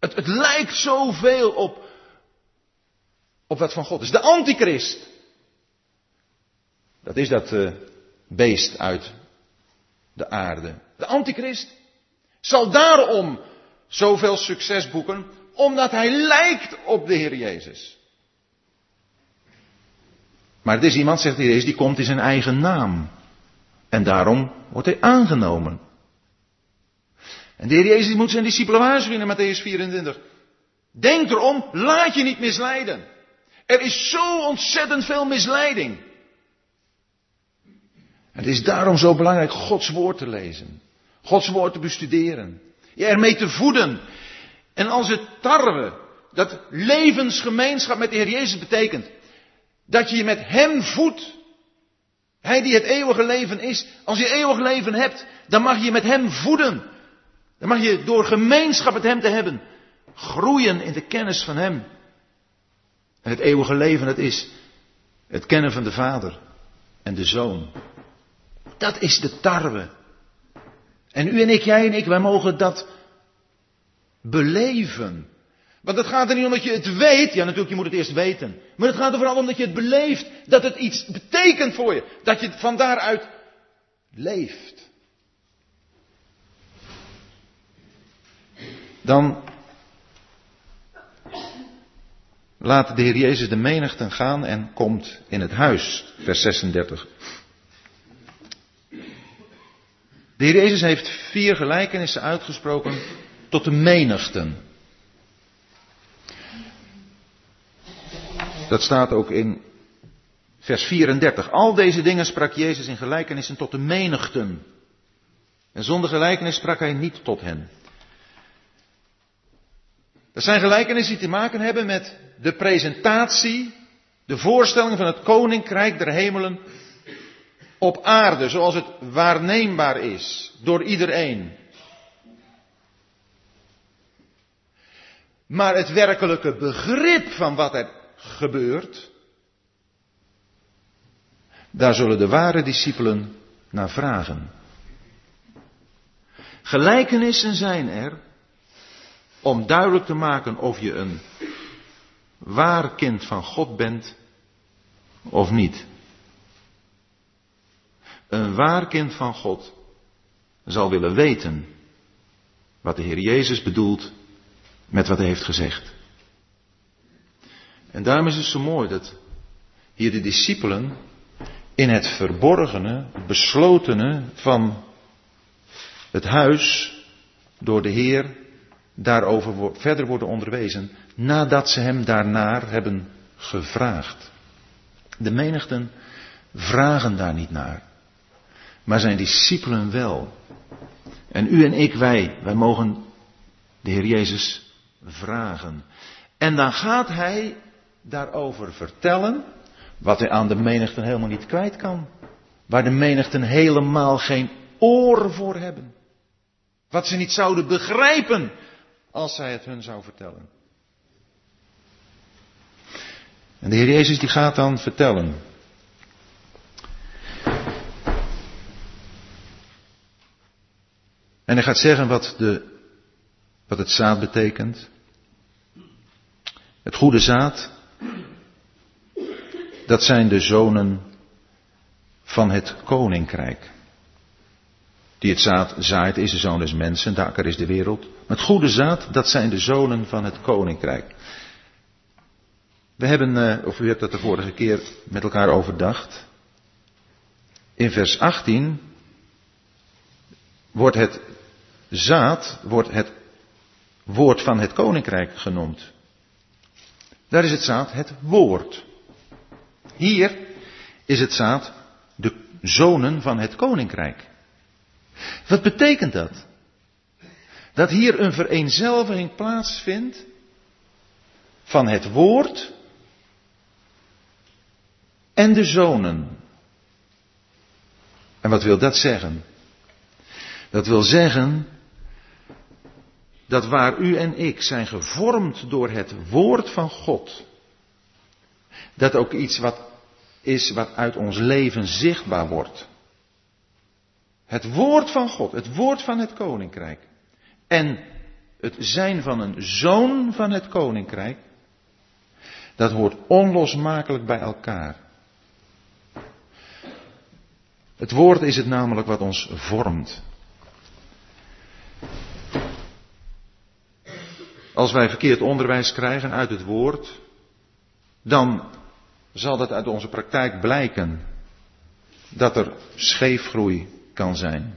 Het, het lijkt zoveel op, op wat van God is. De antichrist. Dat is dat uh, beest uit de aarde. De antichrist zal daarom zoveel succes boeken, omdat hij lijkt op de Heer Jezus. Maar er is iemand, zegt Heer Jezus, die komt in zijn eigen naam. En daarom wordt hij aangenomen. En de Heer Jezus moet zijn discipelen waarschuwen in Matthäus 24. Denk erom, laat je niet misleiden. Er is zo ontzettend veel misleiding. Het is daarom zo belangrijk Gods woord te lezen. Gods woord te bestuderen. Je ermee te voeden. En als het tarwe, dat levensgemeenschap met de Heer Jezus betekent, dat je je met Hem voedt. Hij die het eeuwige leven is. Als je eeuwig leven hebt, dan mag je met Hem voeden. Dan mag je door gemeenschap met Hem te hebben, groeien in de kennis van Hem. En het eeuwige leven, dat is het kennen van de Vader en de Zoon. Dat is de tarwe. En u en ik, jij en ik, wij mogen dat beleven. Want het gaat er niet om dat je het weet. Ja, natuurlijk, je moet het eerst weten. Maar het gaat er vooral om dat je het beleeft. Dat het iets betekent voor je. Dat je van daaruit leeft. Dan laat de Heer Jezus de menigten gaan en komt in het huis. Vers 36. De Heer Jezus heeft vier gelijkenissen uitgesproken tot de menigten. Dat staat ook in vers 34. Al deze dingen sprak Jezus in gelijkenissen tot de menigten. En zonder gelijkenis sprak hij niet tot hen. Dat zijn gelijkenissen die te maken hebben met de presentatie, de voorstelling van het koninkrijk der hemelen op aarde, zoals het waarneembaar is door iedereen. Maar het werkelijke begrip van wat er gebeurt, daar zullen de ware discipelen naar vragen. Gelijkenissen zijn er om duidelijk te maken of je een waar kind van God bent of niet. Een waar kind van God zal willen weten wat de Heer Jezus bedoelt met wat hij heeft gezegd. En daarom is het zo mooi dat hier de discipelen in het verborgene, beslotene van het huis door de Heer daarover verder worden onderwezen, nadat ze hem daarnaar hebben gevraagd. De menigten vragen daar niet naar, maar zijn discipelen wel. En u en ik, wij, wij mogen de Heer Jezus vragen. En dan gaat hij daarover vertellen wat hij aan de menigten helemaal niet kwijt kan. Waar de menigten helemaal geen oor voor hebben. Wat ze niet zouden begrijpen als zij het hun zou vertellen. En de Heer Jezus die gaat dan vertellen. En hij gaat zeggen wat, de, wat het zaad betekent. Het goede zaad, dat zijn de zonen van het koninkrijk. Die het zaad zaait is de zoon des mensen, de akker is de wereld. Maar het goede zaad, dat zijn de zonen van het koninkrijk. We hebben, eh, of u hebt dat de vorige keer met elkaar overdacht. In vers 18 wordt het zaad, wordt het woord van het koninkrijk genoemd. Daar is het zaad het woord. Hier is het zaad de zonen van het koninkrijk. Wat betekent dat? Dat hier een vereenzelviging plaatsvindt van het woord en de zonen. En wat wil dat zeggen? Dat wil zeggen dat waar u en ik zijn gevormd door het woord van God, dat ook iets wat is wat uit ons leven zichtbaar wordt. Het woord van God, het woord van het koninkrijk. En het zijn van een zoon van het koninkrijk, dat hoort onlosmakelijk bij elkaar. Het woord is het namelijk wat ons vormt. Als wij verkeerd onderwijs krijgen uit het woord, dan zal dat uit onze praktijk blijken dat er scheefgroei kan zijn.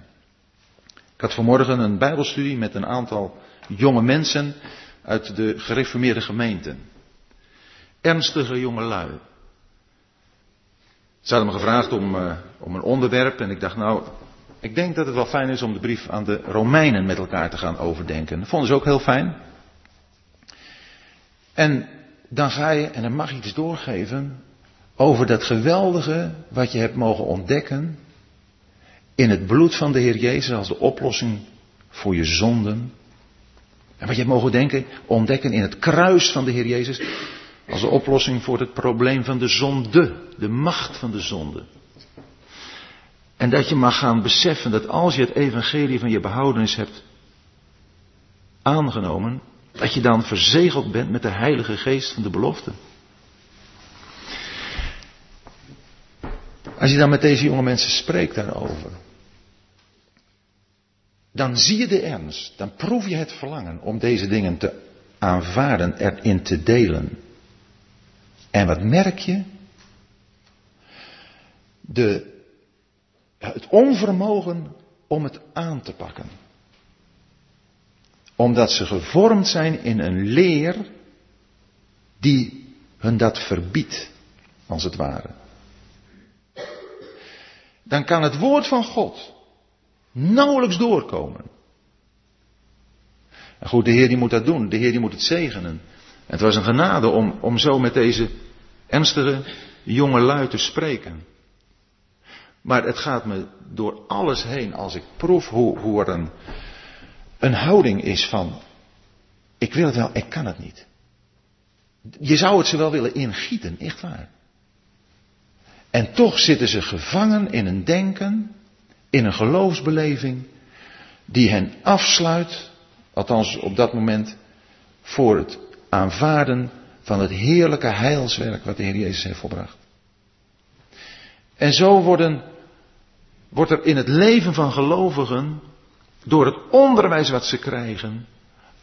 Ik had vanmorgen een bijbelstudie met een aantal jonge mensen uit de gereformeerde gemeenten. Ernstige jonge lui. Ze hadden me gevraagd om, uh, om een onderwerp en ik dacht nou, ik denk dat het wel fijn is om de brief aan de Romeinen met elkaar te gaan overdenken. Dat vonden ze ook heel fijn. En dan ga je, en dan mag je iets doorgeven over dat geweldige wat je hebt mogen ontdekken in het bloed van de Heer Jezus als de oplossing voor je zonden. En wat je hebt mogen denken, ontdekken in het kruis van de Heer Jezus als de oplossing voor het probleem van de zonde, de macht van de zonde. En dat je mag gaan beseffen dat als je het evangelie van je behoudenis hebt aangenomen, dat je dan verzegeld bent met de Heilige Geest van de belofte. Als je dan met deze jonge mensen spreekt daarover, dan zie je de ernst, dan proef je het verlangen om deze dingen te aanvaarden, erin te delen. En wat merk je? De, het onvermogen om het aan te pakken. Omdat ze gevormd zijn in een leer die hun dat verbiedt, als het ware. Dan kan het woord van God nauwelijks doorkomen. En goed, de Heer die moet dat doen, de Heer die moet het zegenen. Het was een genade om, om zo met deze ernstige jonge lui te spreken. Maar het gaat me door alles heen als ik proef hoe, hoe er een, een houding is van, ik wil het wel, ik kan het niet. Je zou het ze wel willen ingieten, echt waar. En toch zitten ze gevangen in een denken, in een geloofsbeleving, die hen afsluit, althans op dat moment, voor het aanvaarden van het heerlijke heilswerk wat de Heer Jezus heeft volbracht. En zo worden, wordt er in het leven van gelovigen, door het onderwijs wat ze krijgen,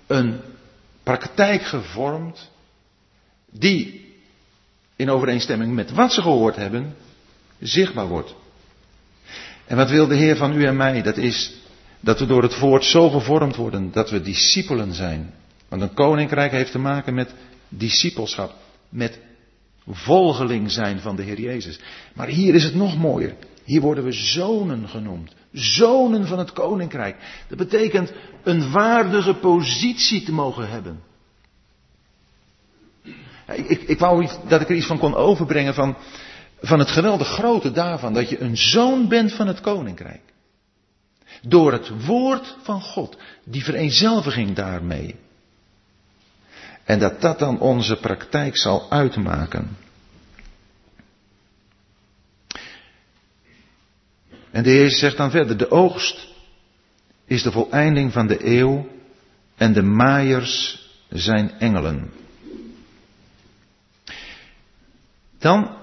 een praktijk gevormd die in overeenstemming met wat ze gehoord hebben, zichtbaar wordt. En wat wil de Heer van u en mij? Dat is dat we door het woord zo gevormd worden dat we discipelen zijn. Want een koninkrijk heeft te maken met discipelschap, met volgeling zijn van de Heer Jezus. Maar hier is het nog mooier. Hier worden we zonen genoemd. Zonen van het koninkrijk. Dat betekent een waardige positie te mogen hebben. Ik, ik wou dat ik er iets van kon overbrengen van, van het geweldig grote daarvan. Dat je een zoon bent van het koninkrijk. Door het woord van God, die vereenzelviging daarmee. En dat dat dan onze praktijk zal uitmaken. En de Heer zegt dan verder, de oogst is de voleinding van de eeuw en de maaiers zijn engelen. Dan,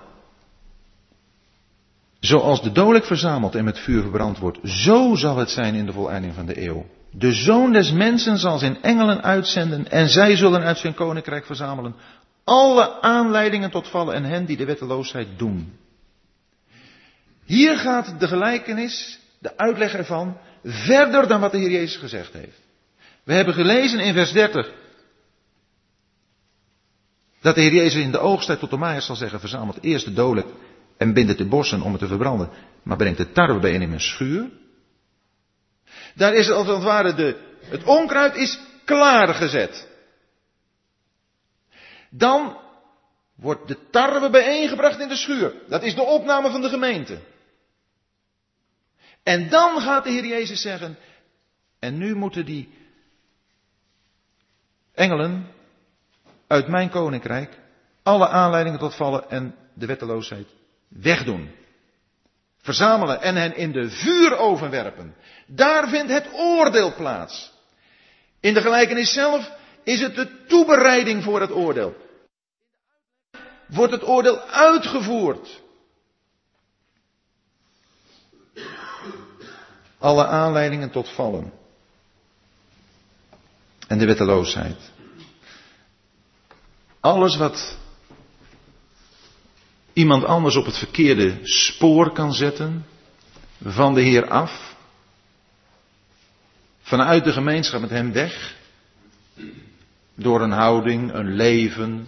zoals de dodelijk verzameld en met vuur verbrand wordt, zo zal het zijn in de voleinding van de eeuw. De zoon des mensen zal zijn engelen uitzenden en zij zullen uit zijn koninkrijk verzamelen alle aanleidingen tot vallen en hen die de wetteloosheid doen. Hier gaat de gelijkenis, de uitleg ervan, verder dan wat de Heer Jezus gezegd heeft. We hebben gelezen in vers 30 dat de Heer Jezus in de oogsttijd tot de maaiers zal zeggen, verzamelt eerst de dodelijk en bindt het de bossen om het te verbranden, maar brengt de tarwe bijeen in een schuur. Daar is als het ware de, het onkruid is klaargezet. Dan wordt de tarwe bijeengebracht in de schuur. Dat is de opname van de gemeente. En dan gaat de Heer Jezus zeggen, en nu moeten die engelen uit mijn koninkrijk alle aanleidingen tot vallen en de wetteloosheid wegdoen. Verzamelen en hen in de vuuroven werpen. Daar vindt het oordeel plaats. In de gelijkenis zelf is het de toebereiding voor het oordeel. Wordt het oordeel uitgevoerd. Alle aanleidingen tot vallen. En de wetteloosheid. Alles wat iemand anders op het verkeerde spoor kan zetten, van de Heer af, vanuit de gemeenschap met Hem weg, door een houding, een leven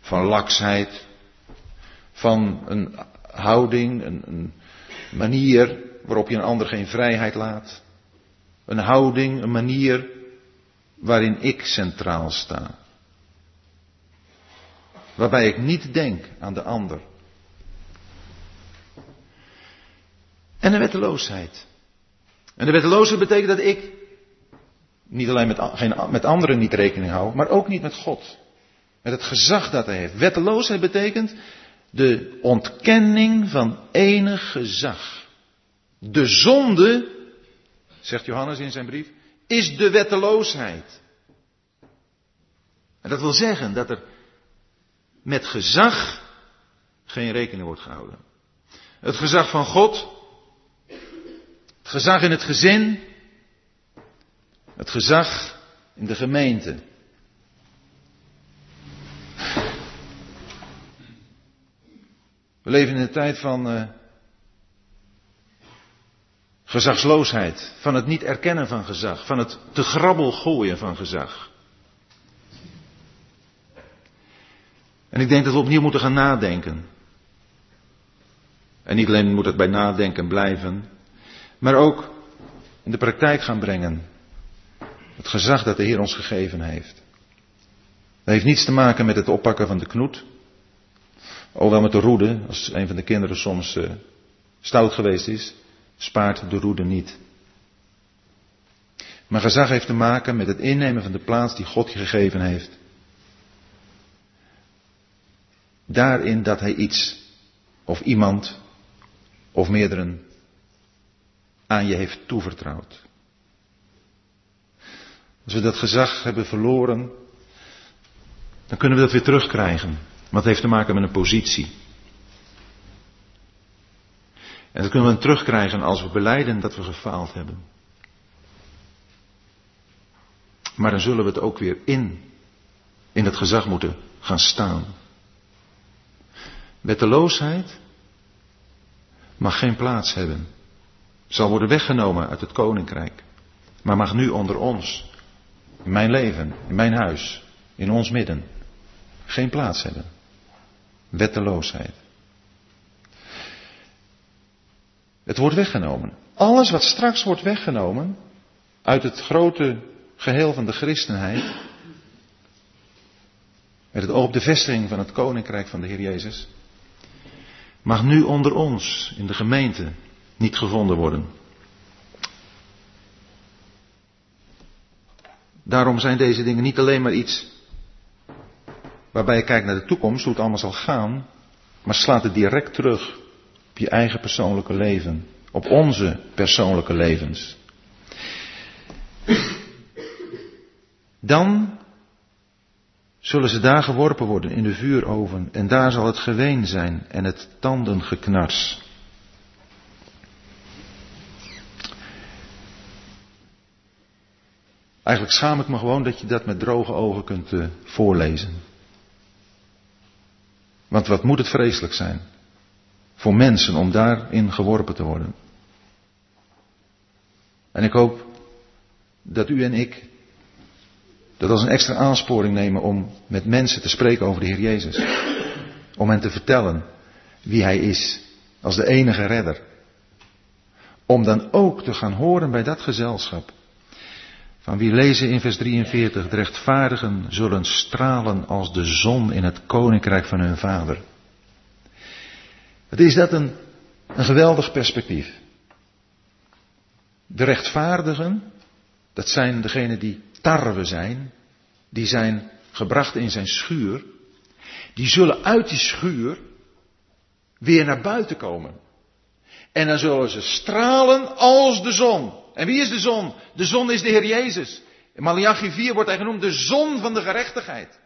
van laksheid, van een houding, een, een manier waarop je een ander geen vrijheid laat, een houding, een manier waarin ik centraal sta. Waarbij ik niet denk aan de ander. En de wetteloosheid. En de wetteloosheid betekent dat ik niet alleen met, geen, met anderen niet rekening hou, maar ook niet met God. Met het gezag dat hij heeft. Wetteloosheid betekent de ontkenning van enig gezag. De zonde, zegt Johannes in zijn brief, is de wetteloosheid. En dat wil zeggen dat er met gezag geen rekening wordt gehouden. Het gezag van God, het gezag in het gezin, het gezag in de gemeente. We leven in een tijd van uh, gezagsloosheid, van het niet erkennen van gezag, van het te grabbel gooien van gezag. En ik denk dat we opnieuw moeten gaan nadenken. En niet alleen moet het bij nadenken blijven, maar ook in de praktijk gaan brengen. Het gezag dat de Heer ons gegeven heeft. Dat heeft niets te maken met het oppakken van de knoet. Alhoewel met de roede, als een van de kinderen soms uh, stout geweest is, spaart de roede niet. Maar gezag heeft te maken met het innemen van de plaats die God je gegeven heeft. daarin dat hij iets of iemand of meerdere aan je heeft toevertrouwd. Als we dat gezag hebben verloren, dan kunnen we dat weer terugkrijgen. Wat heeft te maken met een positie. En dat kunnen we terugkrijgen als we beleiden dat we gefaald hebben. Maar dan zullen we het ook weer in, in het gezag moeten gaan staan. Wetteloosheid mag geen plaats hebben. Zal worden weggenomen uit het koninkrijk. Maar mag nu onder ons, in mijn leven, in mijn huis, in ons midden, geen plaats hebben. Wetteloosheid. Het wordt weggenomen. Alles wat straks wordt weggenomen uit het grote geheel van de christenheid, met het oog op de vestiging van het koninkrijk van de Heer Jezus, mag nu onder ons in de gemeente niet gevonden worden. Daarom zijn deze dingen niet alleen maar iets waarbij je kijkt naar de toekomst, hoe het allemaal zal gaan, maar slaat het direct terug op je eigen persoonlijke leven, op onze persoonlijke levens. Dan zullen ze daar geworpen worden in de vuuroven en daar zal het geween zijn en het tandengeknars. Eigenlijk schaam ik me gewoon dat je dat met droge ogen kunt uh, voorlezen. Want wat moet het vreselijk zijn voor mensen om daarin geworpen te worden. En ik hoop dat u en ik dat als een extra aansporing nemen om met mensen te spreken over de Heer Jezus. Om hen te vertellen wie Hij is als de enige redder. Om dan ook te gaan horen bij dat gezelschap. Van wie lezen in vers 43, de rechtvaardigen zullen stralen als de zon in het koninkrijk van hun vader. Het is dat een, een geweldig perspectief. De rechtvaardigen, dat zijn degenen die tarwe zijn, die zijn gebracht in zijn schuur, die zullen uit die schuur weer naar buiten komen. En dan zullen ze stralen als de zon. En wie is de zon? De zon is de Heer Jezus. In Malachi 4 wordt hij genoemd de zon van de gerechtigheid.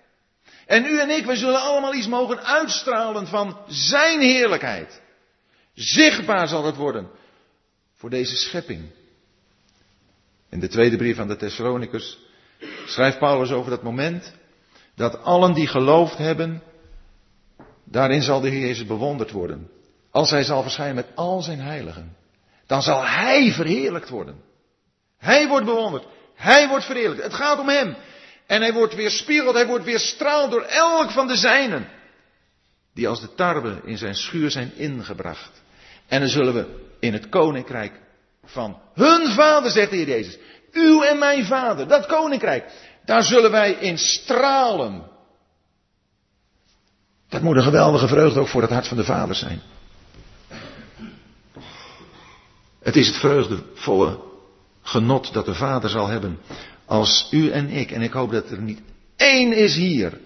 En u en ik, wij zullen allemaal iets mogen uitstralen van zijn heerlijkheid. Zichtbaar zal het worden voor deze schepping. In de tweede brief aan de Thessalonikers schrijft Paulus over dat moment dat allen die geloofd hebben, daarin zal de Heer Jezus bewonderd worden. Als hij zal verschijnen met al zijn heiligen, dan zal hij verheerlijkt worden. Hij wordt bewonderd. Hij wordt verheerlijkt. Het gaat om hem. En hij wordt weer spiegeld, hij wordt weer straald door elk van de zijnen. Die als de tarwe in zijn schuur zijn ingebracht. En dan zullen we in het koninkrijk van hun vader, zegt de Heer Jezus. Uw en mijn vader, dat koninkrijk. Daar zullen wij in stralen. Dat moet een geweldige vreugde ook voor het hart van de vader zijn. Het is het vreugdevolle genot dat de vader zal hebben als u en ik. En ik hoop dat er niet één is hier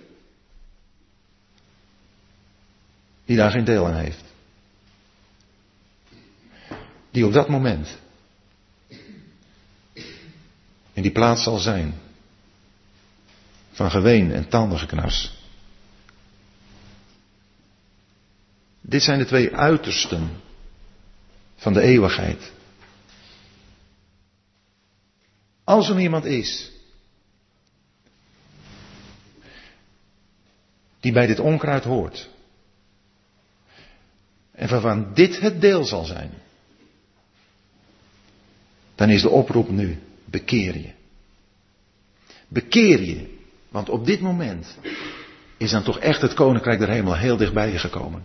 die daar geen deel aan heeft. Die op dat moment in die plaats zal zijn van geween en tandengeknars. Dit zijn de twee uitersten van de eeuwigheid. Als er iemand is die bij dit onkruid hoort en waarvan dit het deel zal zijn, dan is de oproep nu, bekeer je. Bekeer je, want op dit moment is dan toch echt het koninkrijk der hemel heel dichtbij je gekomen.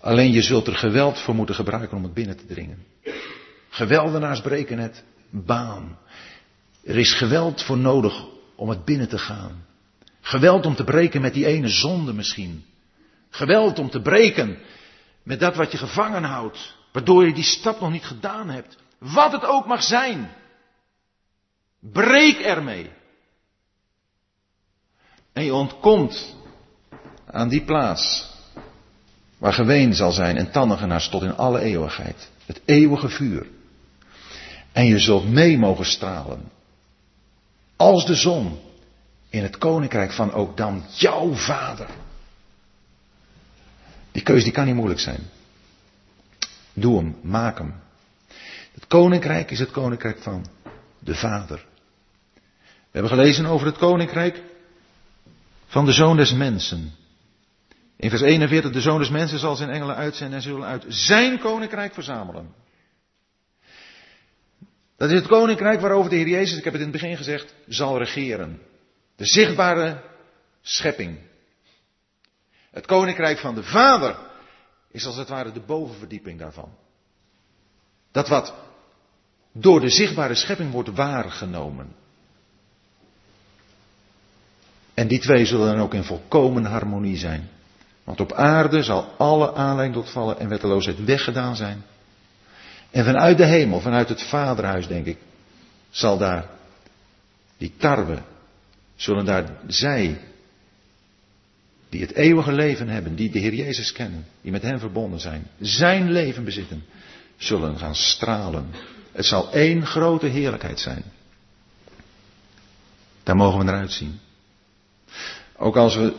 Alleen je zult er geweld voor moeten gebruiken om het binnen te dringen. Geweldenaars breken het baan. Er is geweld voor nodig om het binnen te gaan. Geweld om te breken met die ene zonde misschien. Geweld om te breken met dat wat je gevangen houdt, waardoor je die stap nog niet gedaan hebt. Wat het ook mag zijn. Breek ermee. En je ontkomt aan die plaats waar geween zal zijn en tannengenaars tot in alle eeuwigheid. Het eeuwige vuur. En je zult mee mogen stralen. Als de zon in het koninkrijk van ook dan jouw vader. Die keuze die kan niet moeilijk zijn. Doe hem, maak hem. Het koninkrijk is het koninkrijk van de vader. We hebben gelezen over het koninkrijk van de zoon des mensen. In vers 41, de zoon des mensen zal zijn engelen uitzenden en zullen uit zijn koninkrijk verzamelen. Dat is het koninkrijk waarover de Heer Jezus, ik heb het in het begin gezegd, zal regeren. De zichtbare schepping. Het koninkrijk van de Vader is als het ware de bovenverdieping daarvan. Dat wat door de zichtbare schepping wordt waargenomen. En die twee zullen dan ook in volkomen harmonie zijn. Want op aarde zal alle aanleiding tot vallen en wetteloosheid weggedaan zijn. En vanuit de hemel, vanuit het vaderhuis denk ik, zal daar die tarwe, zullen daar zij, die het eeuwige leven hebben, die de Heer Jezus kennen, die met Hem verbonden zijn, zijn leven bezitten, zullen gaan stralen. Het zal één grote heerlijkheid zijn. Daar mogen we naar uitzien. Ook als we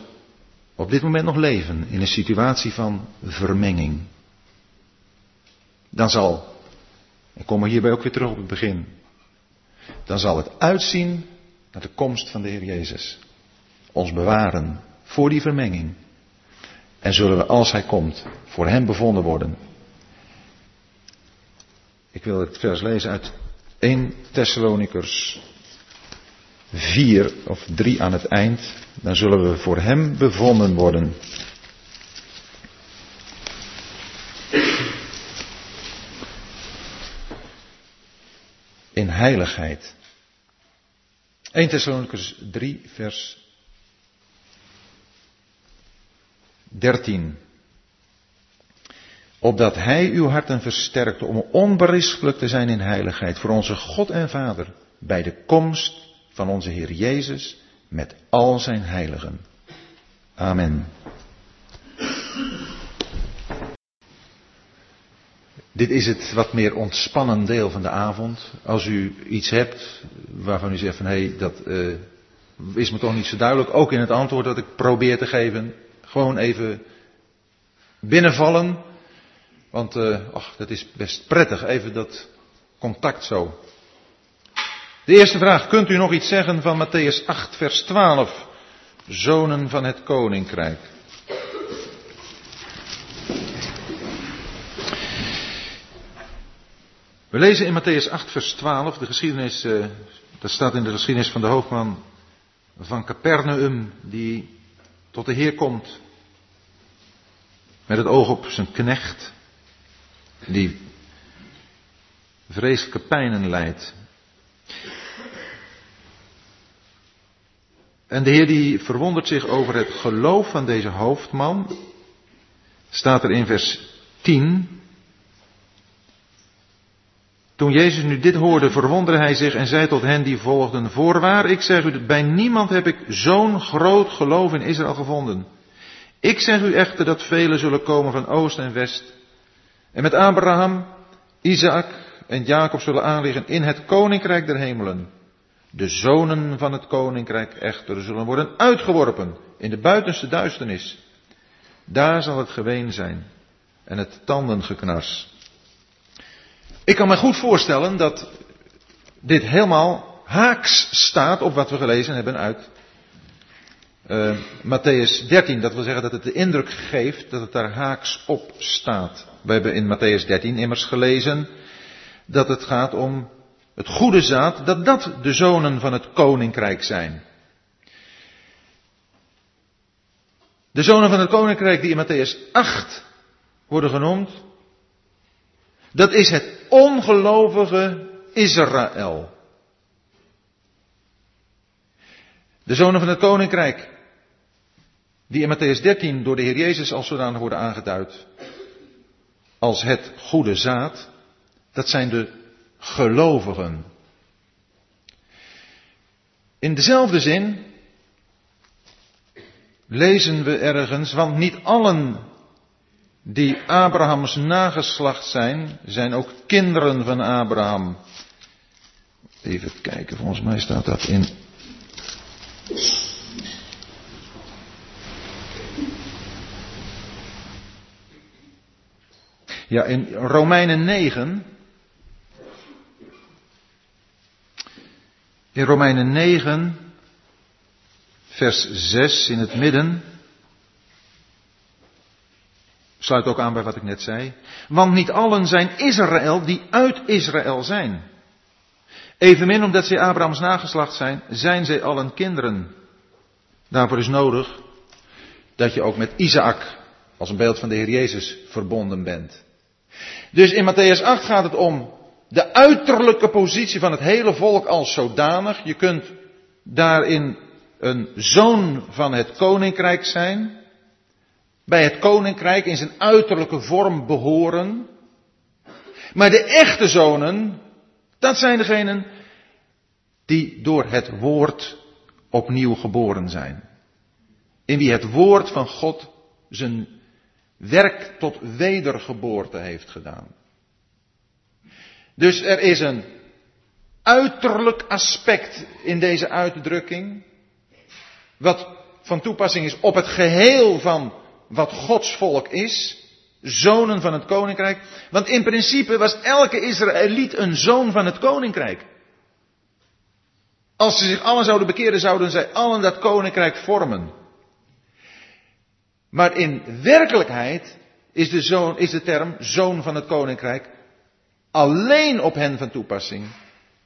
op dit moment nog leven in een situatie van vermenging. Dan zal, ik kom er hierbij ook weer terug op het begin, dan zal het uitzien naar de komst van de Heer Jezus. Ons bewaren voor die vermenging. En zullen we als Hij komt voor Hem bevonden worden. Ik wil het vers lezen uit 1 Thessalonikers 4 of 3 aan het eind. Dan zullen we voor Hem bevonden worden. In heiligheid. 1 Thessalonicus 3 vers 13. Opdat Hij uw harten versterkte om onberispelijk te zijn in heiligheid voor onze God en Vader bij de komst van onze Heer Jezus met al zijn heiligen. Amen. Dit is het wat meer ontspannen deel van de avond. Als u iets hebt waarvan u zegt van hé, hey, dat uh, is me toch niet zo duidelijk. Ook in het antwoord dat ik probeer te geven. Gewoon even binnenvallen. Want uh, ach, dat is best prettig, even dat contact zo. De eerste vraag, kunt u nog iets zeggen van Matthäus 8, vers 12? Zonen van het koninkrijk. We lezen in Matthäus 8, vers 12, de geschiedenis, uh, dat staat in de geschiedenis van de hoofdman van Capernaum, die tot de Heer komt met het oog op zijn knecht, die vreselijke pijnen leidt. En de Heer die verwondert zich over het geloof van deze hoofdman. Staat er in vers 10. Toen Jezus nu dit hoorde, verwonderde hij zich en zei tot hen die volgden, voorwaar, ik zeg u, bij niemand heb ik zo'n groot geloof in Israël gevonden. Ik zeg u echter dat velen zullen komen van oost en west. En met Abraham, Isaac en Jacob zullen aanliggen in het koninkrijk der hemelen. De zonen van het koninkrijk echter zullen worden uitgeworpen in de buitenste duisternis. Daar zal het geween zijn en het tandengeknars. Ik kan me goed voorstellen dat dit helemaal haaks staat op wat we gelezen hebben uit uh, Matthäus 13. Dat wil zeggen dat het de indruk geeft dat het daar haaks op staat. We hebben in Matthäus 13 immers gelezen dat het gaat om het goede zaad, dat dat de zonen van het koninkrijk zijn. De zonen van het koninkrijk die in Matthäus 8 worden genoemd, dat is het ongelovige Israël. De zonen van het koninkrijk, die in Matthäus 13 door de Heer Jezus als zodanig worden aangeduid, als het goede zaad, dat zijn de gelovigen. In dezelfde zin lezen we ergens, want niet allen die Abrahams nageslacht zijn, zijn ook kinderen van Abraham. Even kijken, volgens mij staat dat in. Ja, in Romeinen 9. In Romeinen 9, vers 6 in het midden. Sluit ook aan bij wat ik net zei. Want niet allen zijn Israël die uit Israël zijn. Evenmin omdat zij Abrahams nageslacht zijn, zijn zij allen kinderen. Daarvoor is nodig dat je ook met Isaac, als een beeld van de Heer Jezus, verbonden bent. Dus in Matthäus 8 gaat het om de uiterlijke positie van het hele volk als zodanig. Je kunt daarin een zoon van het koninkrijk zijn. Bij het koninkrijk in zijn uiterlijke vorm behoren. Maar de echte zonen, dat zijn degenen die door het woord opnieuw geboren zijn. In wie het woord van God zijn werk tot wedergeboorte heeft gedaan. Dus er is een uiterlijk aspect in deze uitdrukking, wat van toepassing is op het geheel van wat Gods volk is, zonen van het koninkrijk. Want in principe was elke Israëliet een zoon van het koninkrijk. Als ze zich allen zouden bekeren, zouden zij allen dat koninkrijk vormen. Maar in werkelijkheid is de, zoon, is de term zoon van het koninkrijk alleen op hen van toepassing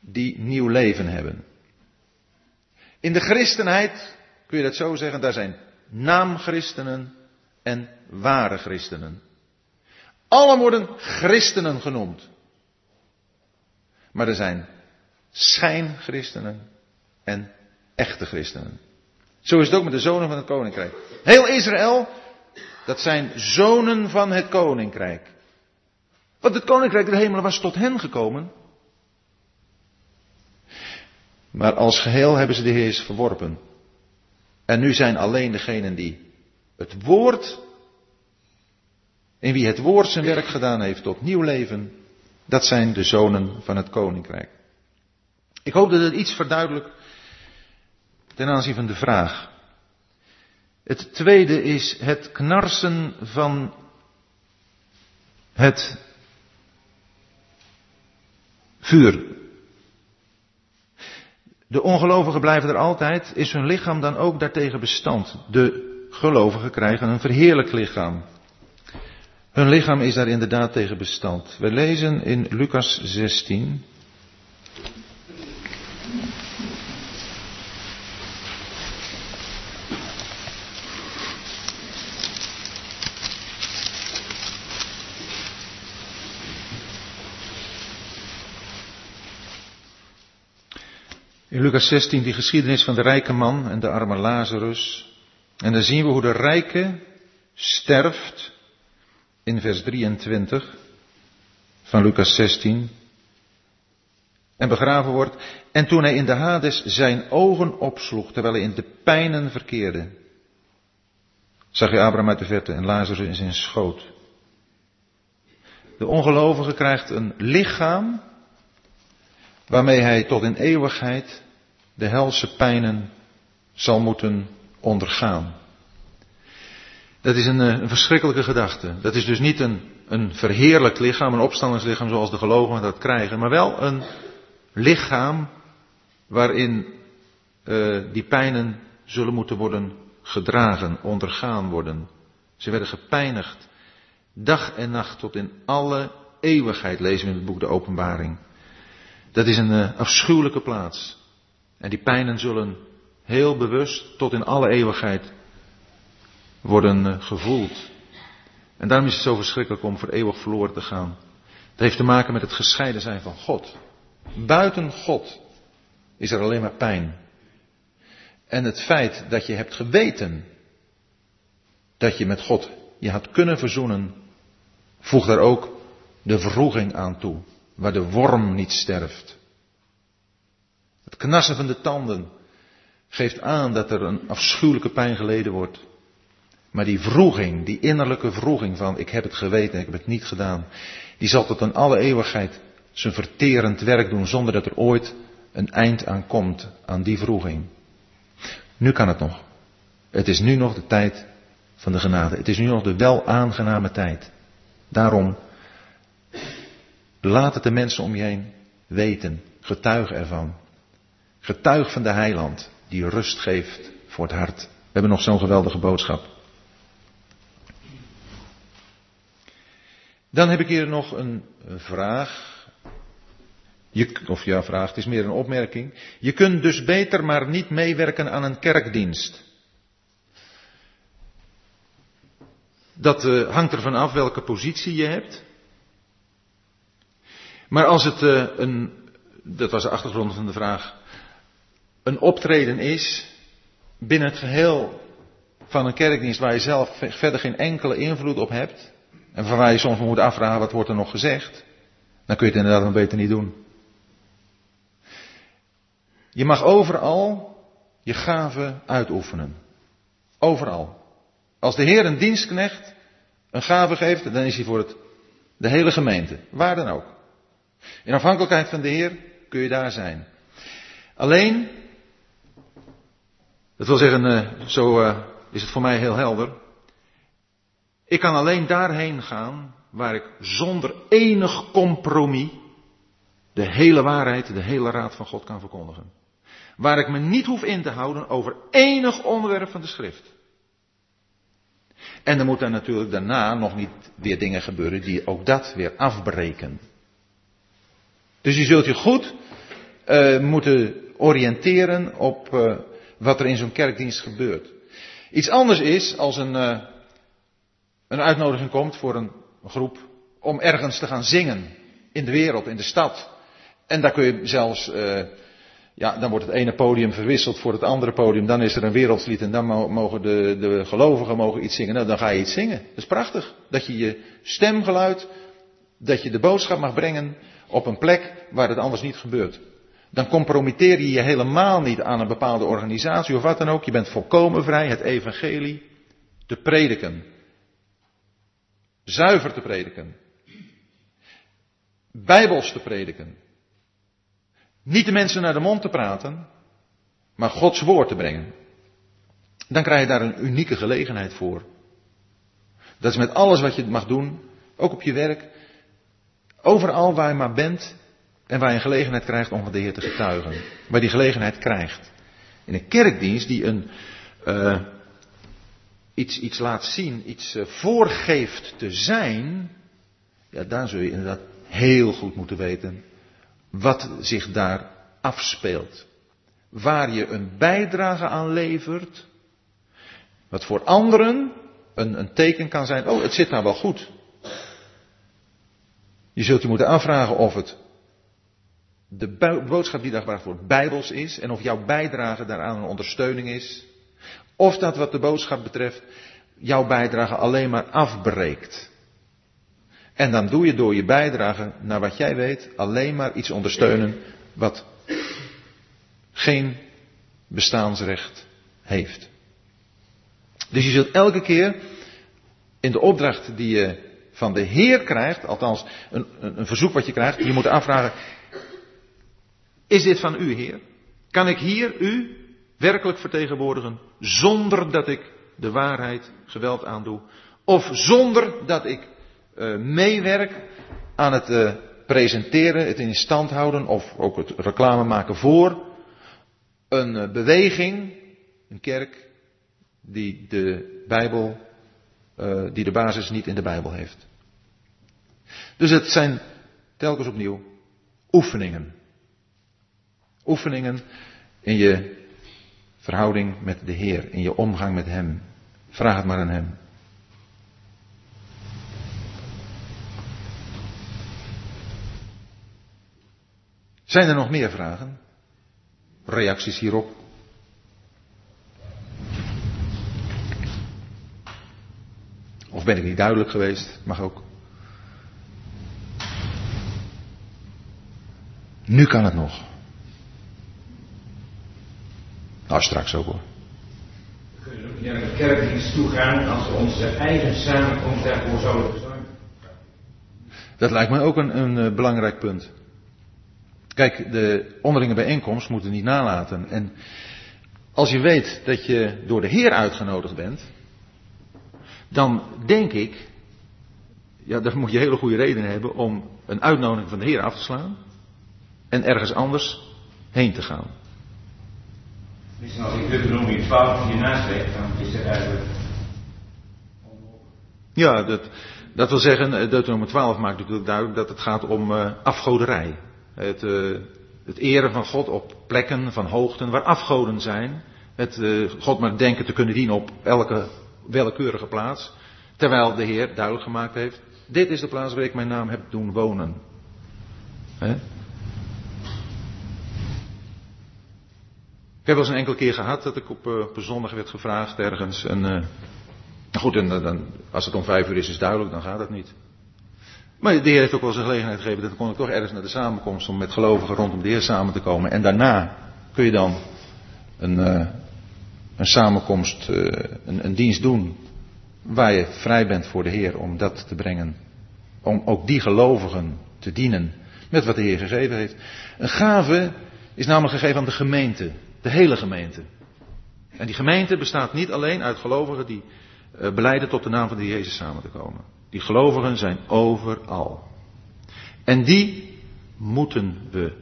die nieuw leven hebben. In de christenheid, kun je dat zo zeggen, daar zijn naamchristenen en ware christenen. Allen worden christenen genoemd. Maar er zijn schijnchristenen en echte christenen. Zo is het ook met de zonen van het koninkrijk. Heel Israël, dat zijn zonen van het koninkrijk. Want het koninkrijk der hemelen was tot hen gekomen. Maar als geheel hebben ze de Heer verworpen. En nu zijn alleen degenen die het woord, in wie het woord zijn werk gedaan heeft tot nieuw leven, dat zijn de zonen van het koninkrijk. Ik hoop dat het iets verduidelijkt ten aanzien van de vraag. Het tweede is het knarsen van het vuur. De ongelovigen blijven er altijd. Is hun lichaam dan ook daartegen bestand? De gelovigen krijgen een verheerlijk lichaam. Hun lichaam is daar inderdaad tegen bestand. We lezen in Lucas 16. In Lucas 16 die geschiedenis van de rijke man en de arme Lazarus. En dan zien we hoe de rijke sterft in vers 23 van Lucas 16. En begraven wordt. En toen hij in de Hades zijn ogen opsloeg, terwijl hij in de pijnen verkeerde, zag hij Abraham uit de verte en Lazarus in zijn schoot. De ongelovige krijgt een lichaam waarmee hij tot in eeuwigheid de helse pijnen zal moeten ondergaan. Dat is een, eh, een, verschrikkelijke gedachte. Dat is dus niet een, een verheerlijk lichaam, een opstandingslichaam zoals de gelovigen dat krijgen, maar wel een lichaam waarin uh, die pijnen zullen moeten worden gedragen, ondergaan worden. Ze werden gepijnigd, dag en nacht tot in alle eeuwigheid, lezen we in het boek De Openbaring. Dat is een uh, afschuwelijke plaats. En die pijnen zullen heel bewust tot in alle eeuwigheid worden uh, gevoeld. En daarom is het zo verschrikkelijk om voor eeuwig verloren te gaan. Het heeft te maken met het gescheiden zijn van God. Buiten God is er alleen maar pijn. En het feit dat je hebt geweten dat je met God je had kunnen verzoenen, voegt daar ook de vroeging aan toe waar de worm niet sterft. Het knassen van de tanden geeft aan dat er een afschuwelijke pijn geleden wordt. Maar die vroeging, die innerlijke vroeging van ik heb het geweten, ik heb het niet gedaan, die zal tot in alle eeuwigheid zijn verterend werk doen zonder dat er ooit een eind aan komt aan die vroeging. Nu kan het nog. Het is nu nog de tijd van de genade. Het is nu nog de wel aangename tijd. Daarom Laat het de mensen om je heen weten. Getuig ervan. Getuig van de heiland die rust geeft voor het hart. We hebben nog zo'n geweldige boodschap. Dan heb ik hier nog een vraag. Je, of ja, vraag, het is meer een opmerking. Je kunt dus beter maar niet meewerken aan een kerkdienst. Dat uh, hangt ervan af welke positie je hebt. Maar als het uh, een, dat was de achtergrond van de vraag, een optreden is binnen het geheel van een kerkdienst waar je zelf verder geen enkele invloed op hebt, en van waar je soms moet afvragen wat wordt er nog gezegd, dan kun je het inderdaad nog beter niet doen. Je mag overal je gave uitoefenen. Overal. Als de Heer een dienstknecht een gave geeft, dan is hij voor het, de hele gemeente. Waar dan ook. In afhankelijkheid van de Heer kun je daar zijn. Alleen, dat wil zeggen, eh, zo eh, is het voor mij heel helder. Ik kan alleen daarheen gaan waar ik zonder enig compromis de hele waarheid, de hele raad van God kan verkondigen. Waar ik me niet hoef in te houden over enig onderwerp van de schrift. En er moeten natuurlijk daarna nog niet weer dingen gebeuren die ook dat weer afbreken. Dus je zult je goed uh, moeten oriënteren op wat er in zo'n kerkdienst gebeurt. Iets anders is als een, uh, een uitnodiging komt voor een groep om ergens te gaan zingen in de wereld, in de stad. En daar kun je zelfs, uh, ja, dan wordt het ene podium verwisseld voor het andere podium. Dan is er een wereldslied en dan mogen de, de gelovigen mogen iets zingen. Nou, dan ga je iets zingen. Dat is prachtig. Dat je je stemgeluid, dat je de boodschap mag brengen op een plek waar het anders niet gebeurt. Dan compromitteer je je helemaal niet aan een bepaalde organisatie of wat dan ook. Je bent volkomen vrij het evangelie te prediken. Zuiver te prediken. Bijbels te prediken. Niet de mensen naar de mond te praten, maar Gods woord te brengen. Dan krijg je daar een unieke gelegenheid voor. Dat is met alles wat je mag doen, ook op je werk, overal waar je maar bent en waar je een gelegenheid krijgt om van de Heer te getuigen. Waar die gelegenheid krijgt. In een kerkdienst die een, uh, iets, iets laat zien, iets uh, voorgeeft te zijn, ja, daar zul je inderdaad heel goed moeten weten wat zich daar afspeelt. Waar je een bijdrage aan levert, wat voor anderen een, een teken kan zijn, oh, het zit nou wel goed. Je zult je moeten afvragen of het de boodschap die daar gebracht wordt bijbels is en of jouw bijdrage daaraan een ondersteuning is. Of dat wat de boodschap betreft jouw bijdrage alleen maar afbreekt. En dan doe je door je bijdrage, naar wat jij weet, alleen maar iets ondersteunen wat geen bestaansrecht heeft. Dus je zult elke keer in de opdracht die je van de Heer krijgt, althans een, een, een verzoek wat je krijgt, je moet afvragen, is dit van u, Heer? Kan ik hier u werkelijk vertegenwoordigen zonder dat ik de waarheid geweld aandoe? Of zonder dat ik uh, meewerk aan het uh, presenteren, het in stand houden of ook het reclame maken voor een uh, beweging, een kerk, die de Bijbel, die de basis niet in de Bijbel heeft. Dus het zijn telkens opnieuw oefeningen. Oefeningen in je verhouding met de Heer, in je omgang met Hem. Vraag het maar aan Hem. Zijn er nog meer vragen? Reacties hierop? Of ben ik niet duidelijk geweest? Mag ook. Nu kan het nog. Nou, straks ook hoor. We kunnen ook naar de kerkdienst toe gaan als we onze eigen samenkomst daarvoor zouden verzorgen. Dat lijkt mij ook een, een uh, belangrijk punt. Kijk, de onderlinge bijeenkomst moeten niet nalaten. En als je weet dat je door de Heer uitgenodigd bent, dan denk ik, ja, dan moet je hele goede redenen hebben om een uitnodiging van de Heer af te slaan en ergens anders heen te gaan. Misschien als ik Deuteronomie 12 hiernaast leg, dan is het eigenlijk Ja, dat, dat wil zeggen, eh, Deuteronomie 12 maakt natuurlijk duidelijk dat het gaat om uh, afgoderij. Het, uh, het eren van God op plekken van hoogten waar afgoden zijn. Het God maar denken te kunnen dienen op elke willekeurige plaats. Terwijl de Heer duidelijk gemaakt heeft, dit is de plaats waar ik mijn naam heb doen wonen. He? Heb wel eens een enkele keer gehad dat ik op, een zondag werd gevraagd ergens. En, uh, goed, en dan, als het om vijf uur is, is duidelijk, dan gaat het niet. Maar de Heer heeft ook wel eens een gelegenheid gegeven, dat kon ik toch ergens naar de samenkomst om met gelovigen rondom de Heer samen te komen. En daarna kun je dan een, uh, een samenkomst, een, een dienst doen waar je vrij bent voor de Heer om dat te brengen. Om ook die gelovigen te dienen met wat de Heer gegeven heeft. Een gave is namelijk gegeven aan de gemeente, de hele gemeente. En die gemeente bestaat niet alleen uit gelovigen die uh, beleiden tot de naam van de Jezus samen te komen. Die gelovigen zijn overal. En die moeten we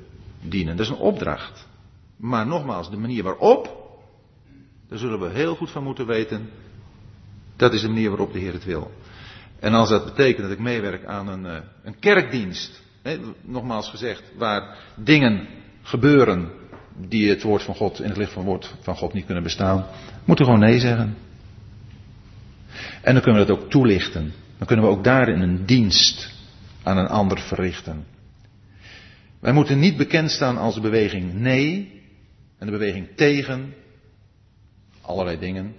dienen. Dat is een opdracht. Maar nogmaals, de manier waarop, daar zullen we heel goed van moeten weten. Dat is de manier waarop de Heer het wil. En als dat betekent dat ik meewerk aan een, uh, een kerkdienst, hè, nogmaals gezegd, waar dingen gebeuren die het woord van God in het licht van het woord van God niet kunnen bestaan, moeten gewoon nee zeggen. En dan kunnen we dat ook toelichten. Dan kunnen we ook daarin een dienst aan een ander verrichten. Wij moeten niet bekend staan als de beweging nee en de beweging tegen allerlei dingen,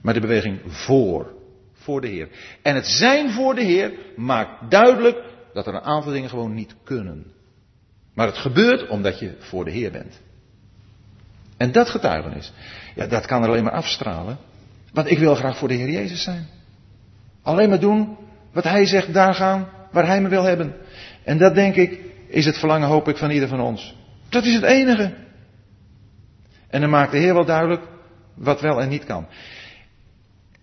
maar de beweging voor, voor de Heer. En het zijn voor de Heer maakt duidelijk dat er een aantal dingen gewoon niet kunnen. Maar het gebeurt omdat je voor de Heer bent. En dat getuigenis, ja, dat kan er alleen maar afstralen. Want ik wil graag voor de Heer Jezus zijn. Alleen maar doen wat Hij zegt, daar gaan waar Hij me wil hebben. En dat denk ik is het verlangen, hoop ik, van ieder van ons. Dat is het enige. En dan maakt de Heer wel duidelijk wat wel en niet kan.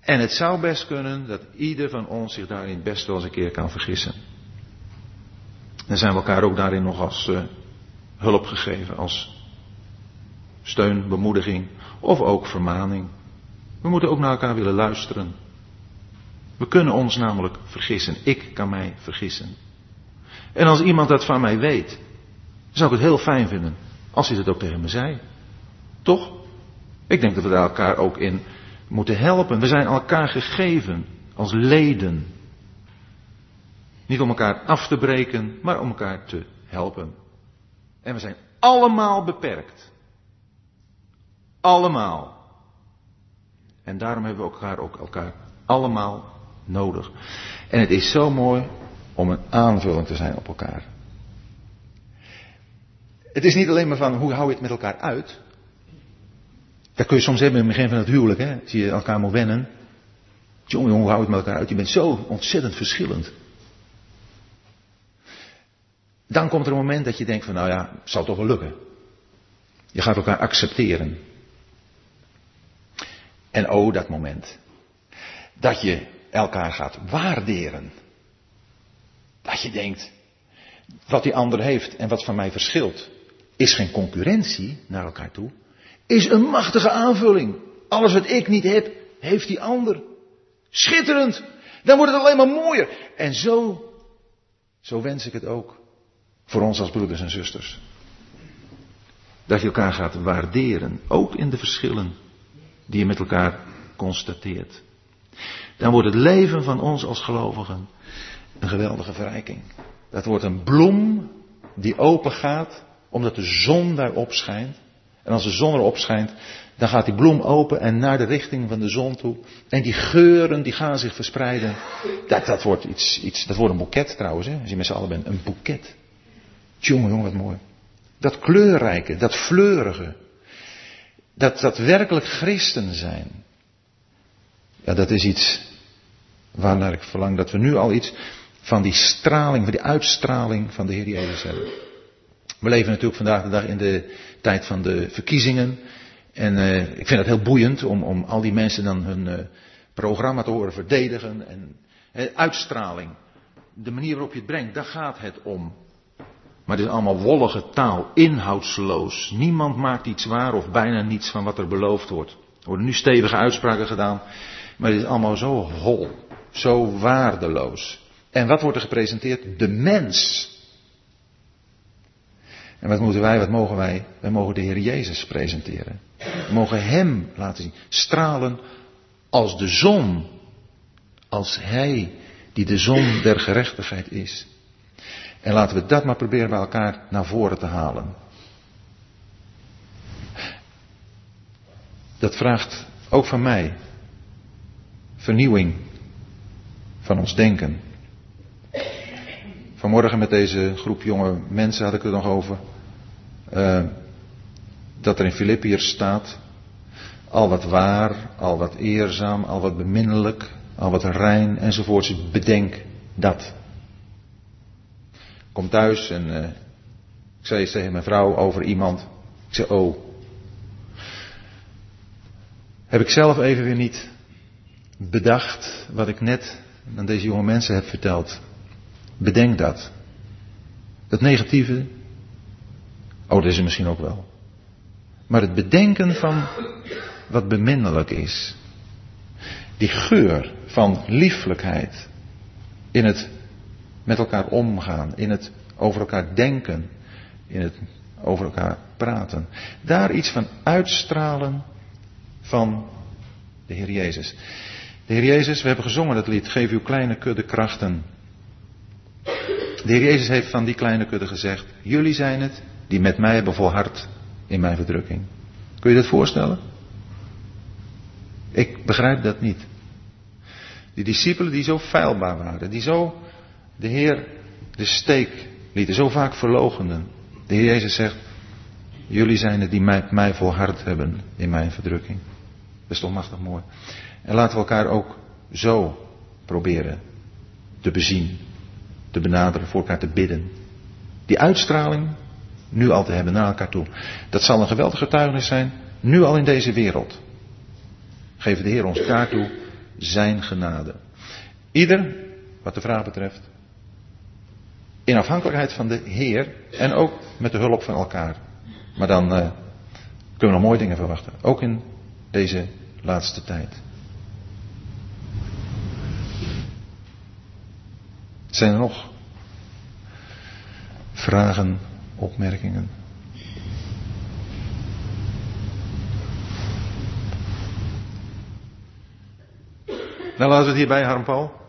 En het zou best kunnen dat ieder van ons zich daarin best wel eens een keer kan vergissen. Dan zijn we elkaar ook daarin nog als uh, hulp gegeven, als steun, bemoediging of ook vermaning. We moeten ook naar elkaar willen luisteren. We kunnen ons namelijk vergissen. Ik kan mij vergissen. En als iemand dat van mij weet, zou ik het heel fijn vinden als hij dat ook tegen me zei. Toch? Ik denk dat we daar elkaar ook in moeten helpen. We zijn elkaar gegeven als leden. Niet om elkaar af te breken, maar om elkaar te helpen. En we zijn allemaal beperkt. Allemaal. En daarom hebben we elkaar ook elkaar allemaal nodig. En het is zo mooi om een aanvulling te zijn op elkaar. Het is niet alleen maar van hoe hou je het met elkaar uit. Dat kun je soms hebben in het begin van het huwelijk, hè? Zie je elkaar moet wennen. Jongen, hoe hou je het met elkaar uit? Je bent zo ontzettend verschillend. Dan komt er een moment dat je denkt van, nou ja, het zal toch wel lukken. Je gaat elkaar accepteren. En oh, dat moment. Dat je elkaar gaat waarderen. Dat je denkt, wat die ander heeft en wat van mij verschilt, is geen concurrentie naar elkaar toe. Is een machtige aanvulling. Alles wat ik niet heb, heeft die ander. Schitterend. Dan wordt het alleen maar mooier. En zo, zo wens ik het ook. Voor ons als broeders en zusters. Dat je elkaar gaat waarderen. Ook in de verschillen die je met elkaar constateert. Dan wordt het leven van ons als gelovigen een geweldige verrijking. Dat wordt een bloem die open gaat omdat de zon daarop schijnt. En als de zon erop schijnt, dan gaat die bloem open en naar de richting van de zon toe. En die geuren die gaan zich verspreiden. Dat, dat, wordt, iets, iets, dat wordt een boeket trouwens, hè, als je met z'n allen bent. Een boeket. Jongen, jongen, wat mooi. Dat kleurrijke, dat fleurige. Dat, dat werkelijk christen zijn. Ja, dat is iets waarnaar ik verlang dat we nu al iets van die straling, van die uitstraling van de Heer Jezus hebben. We leven natuurlijk vandaag de dag in de tijd van de verkiezingen. En uh, ik vind het heel boeiend om, om al die mensen dan hun uh, programma te horen verdedigen. En uitstraling, de manier waarop je het brengt, daar gaat het om. Maar het is allemaal wollige taal, inhoudsloos. Niemand maakt iets waar of bijna niets van wat er beloofd wordt. Er worden nu stevige uitspraken gedaan, maar het is allemaal zo hol, zo waardeloos. En wat wordt er gepresenteerd? De mens. En wat moeten wij, wat mogen wij? Wij mogen de Heer Jezus presenteren. We mogen Hem laten zien. Stralen als de zon. Als Hij die de zon der gerechtigheid is. En laten we dat maar proberen bij elkaar naar voren te halen. Dat vraagt ook van mij vernieuwing van ons denken. Vanmorgen met deze groep jonge mensen had ik het nog over. Uh, dat er in Filippiërs staat, al wat waar, al wat eerzaam, al wat beminnelijk, al wat rein enzovoorts, bedenk dat. Kom thuis en uh, ik zei eens tegen mijn vrouw over iemand. Ik zei, oh. Heb ik zelf even weer niet bedacht wat ik net aan deze jonge mensen heb verteld. Bedenk dat. Het negatieve, oh dat is er misschien ook wel. Maar het bedenken van wat beminnelijk is. Die geur van lieflijkheid in het met elkaar omgaan, in het over elkaar denken, in het over elkaar praten. Daar iets van uitstralen van de Heer Jezus. De Heer Jezus, we hebben gezongen dat lied, geef uw kleine kudde krachten. De Heer Jezus heeft van die kleine kudde gezegd, jullie zijn het die met mij hebben volhard in mijn verdrukking. Kun je dat voorstellen? Ik begrijp dat niet. Die discipelen die zo feilbaar waren, die zo de Heer de steek lieten, zo vaak verlogenden. De Heer Jezus zegt, jullie zijn het die mij, mij volhard hebben in mijn verdrukking. Dat is toch machtig mooi. En laten we elkaar ook zo proberen te bezien, te benaderen, voor elkaar te bidden. Die uitstraling nu al te hebben naar elkaar toe. Dat zal een geweldige getuigenis zijn, nu al in deze wereld. Geven de Heer ons daartoe zijn genade. Ieder, wat de vraag betreft, in afhankelijkheid van de Heer en ook met de hulp van elkaar. Maar dan uh, kunnen we nog mooie dingen verwachten. Ook in deze laatste tijd. Zijn er nog vragen, opmerkingen? Nou, laten we het hierbij, Harm Paul.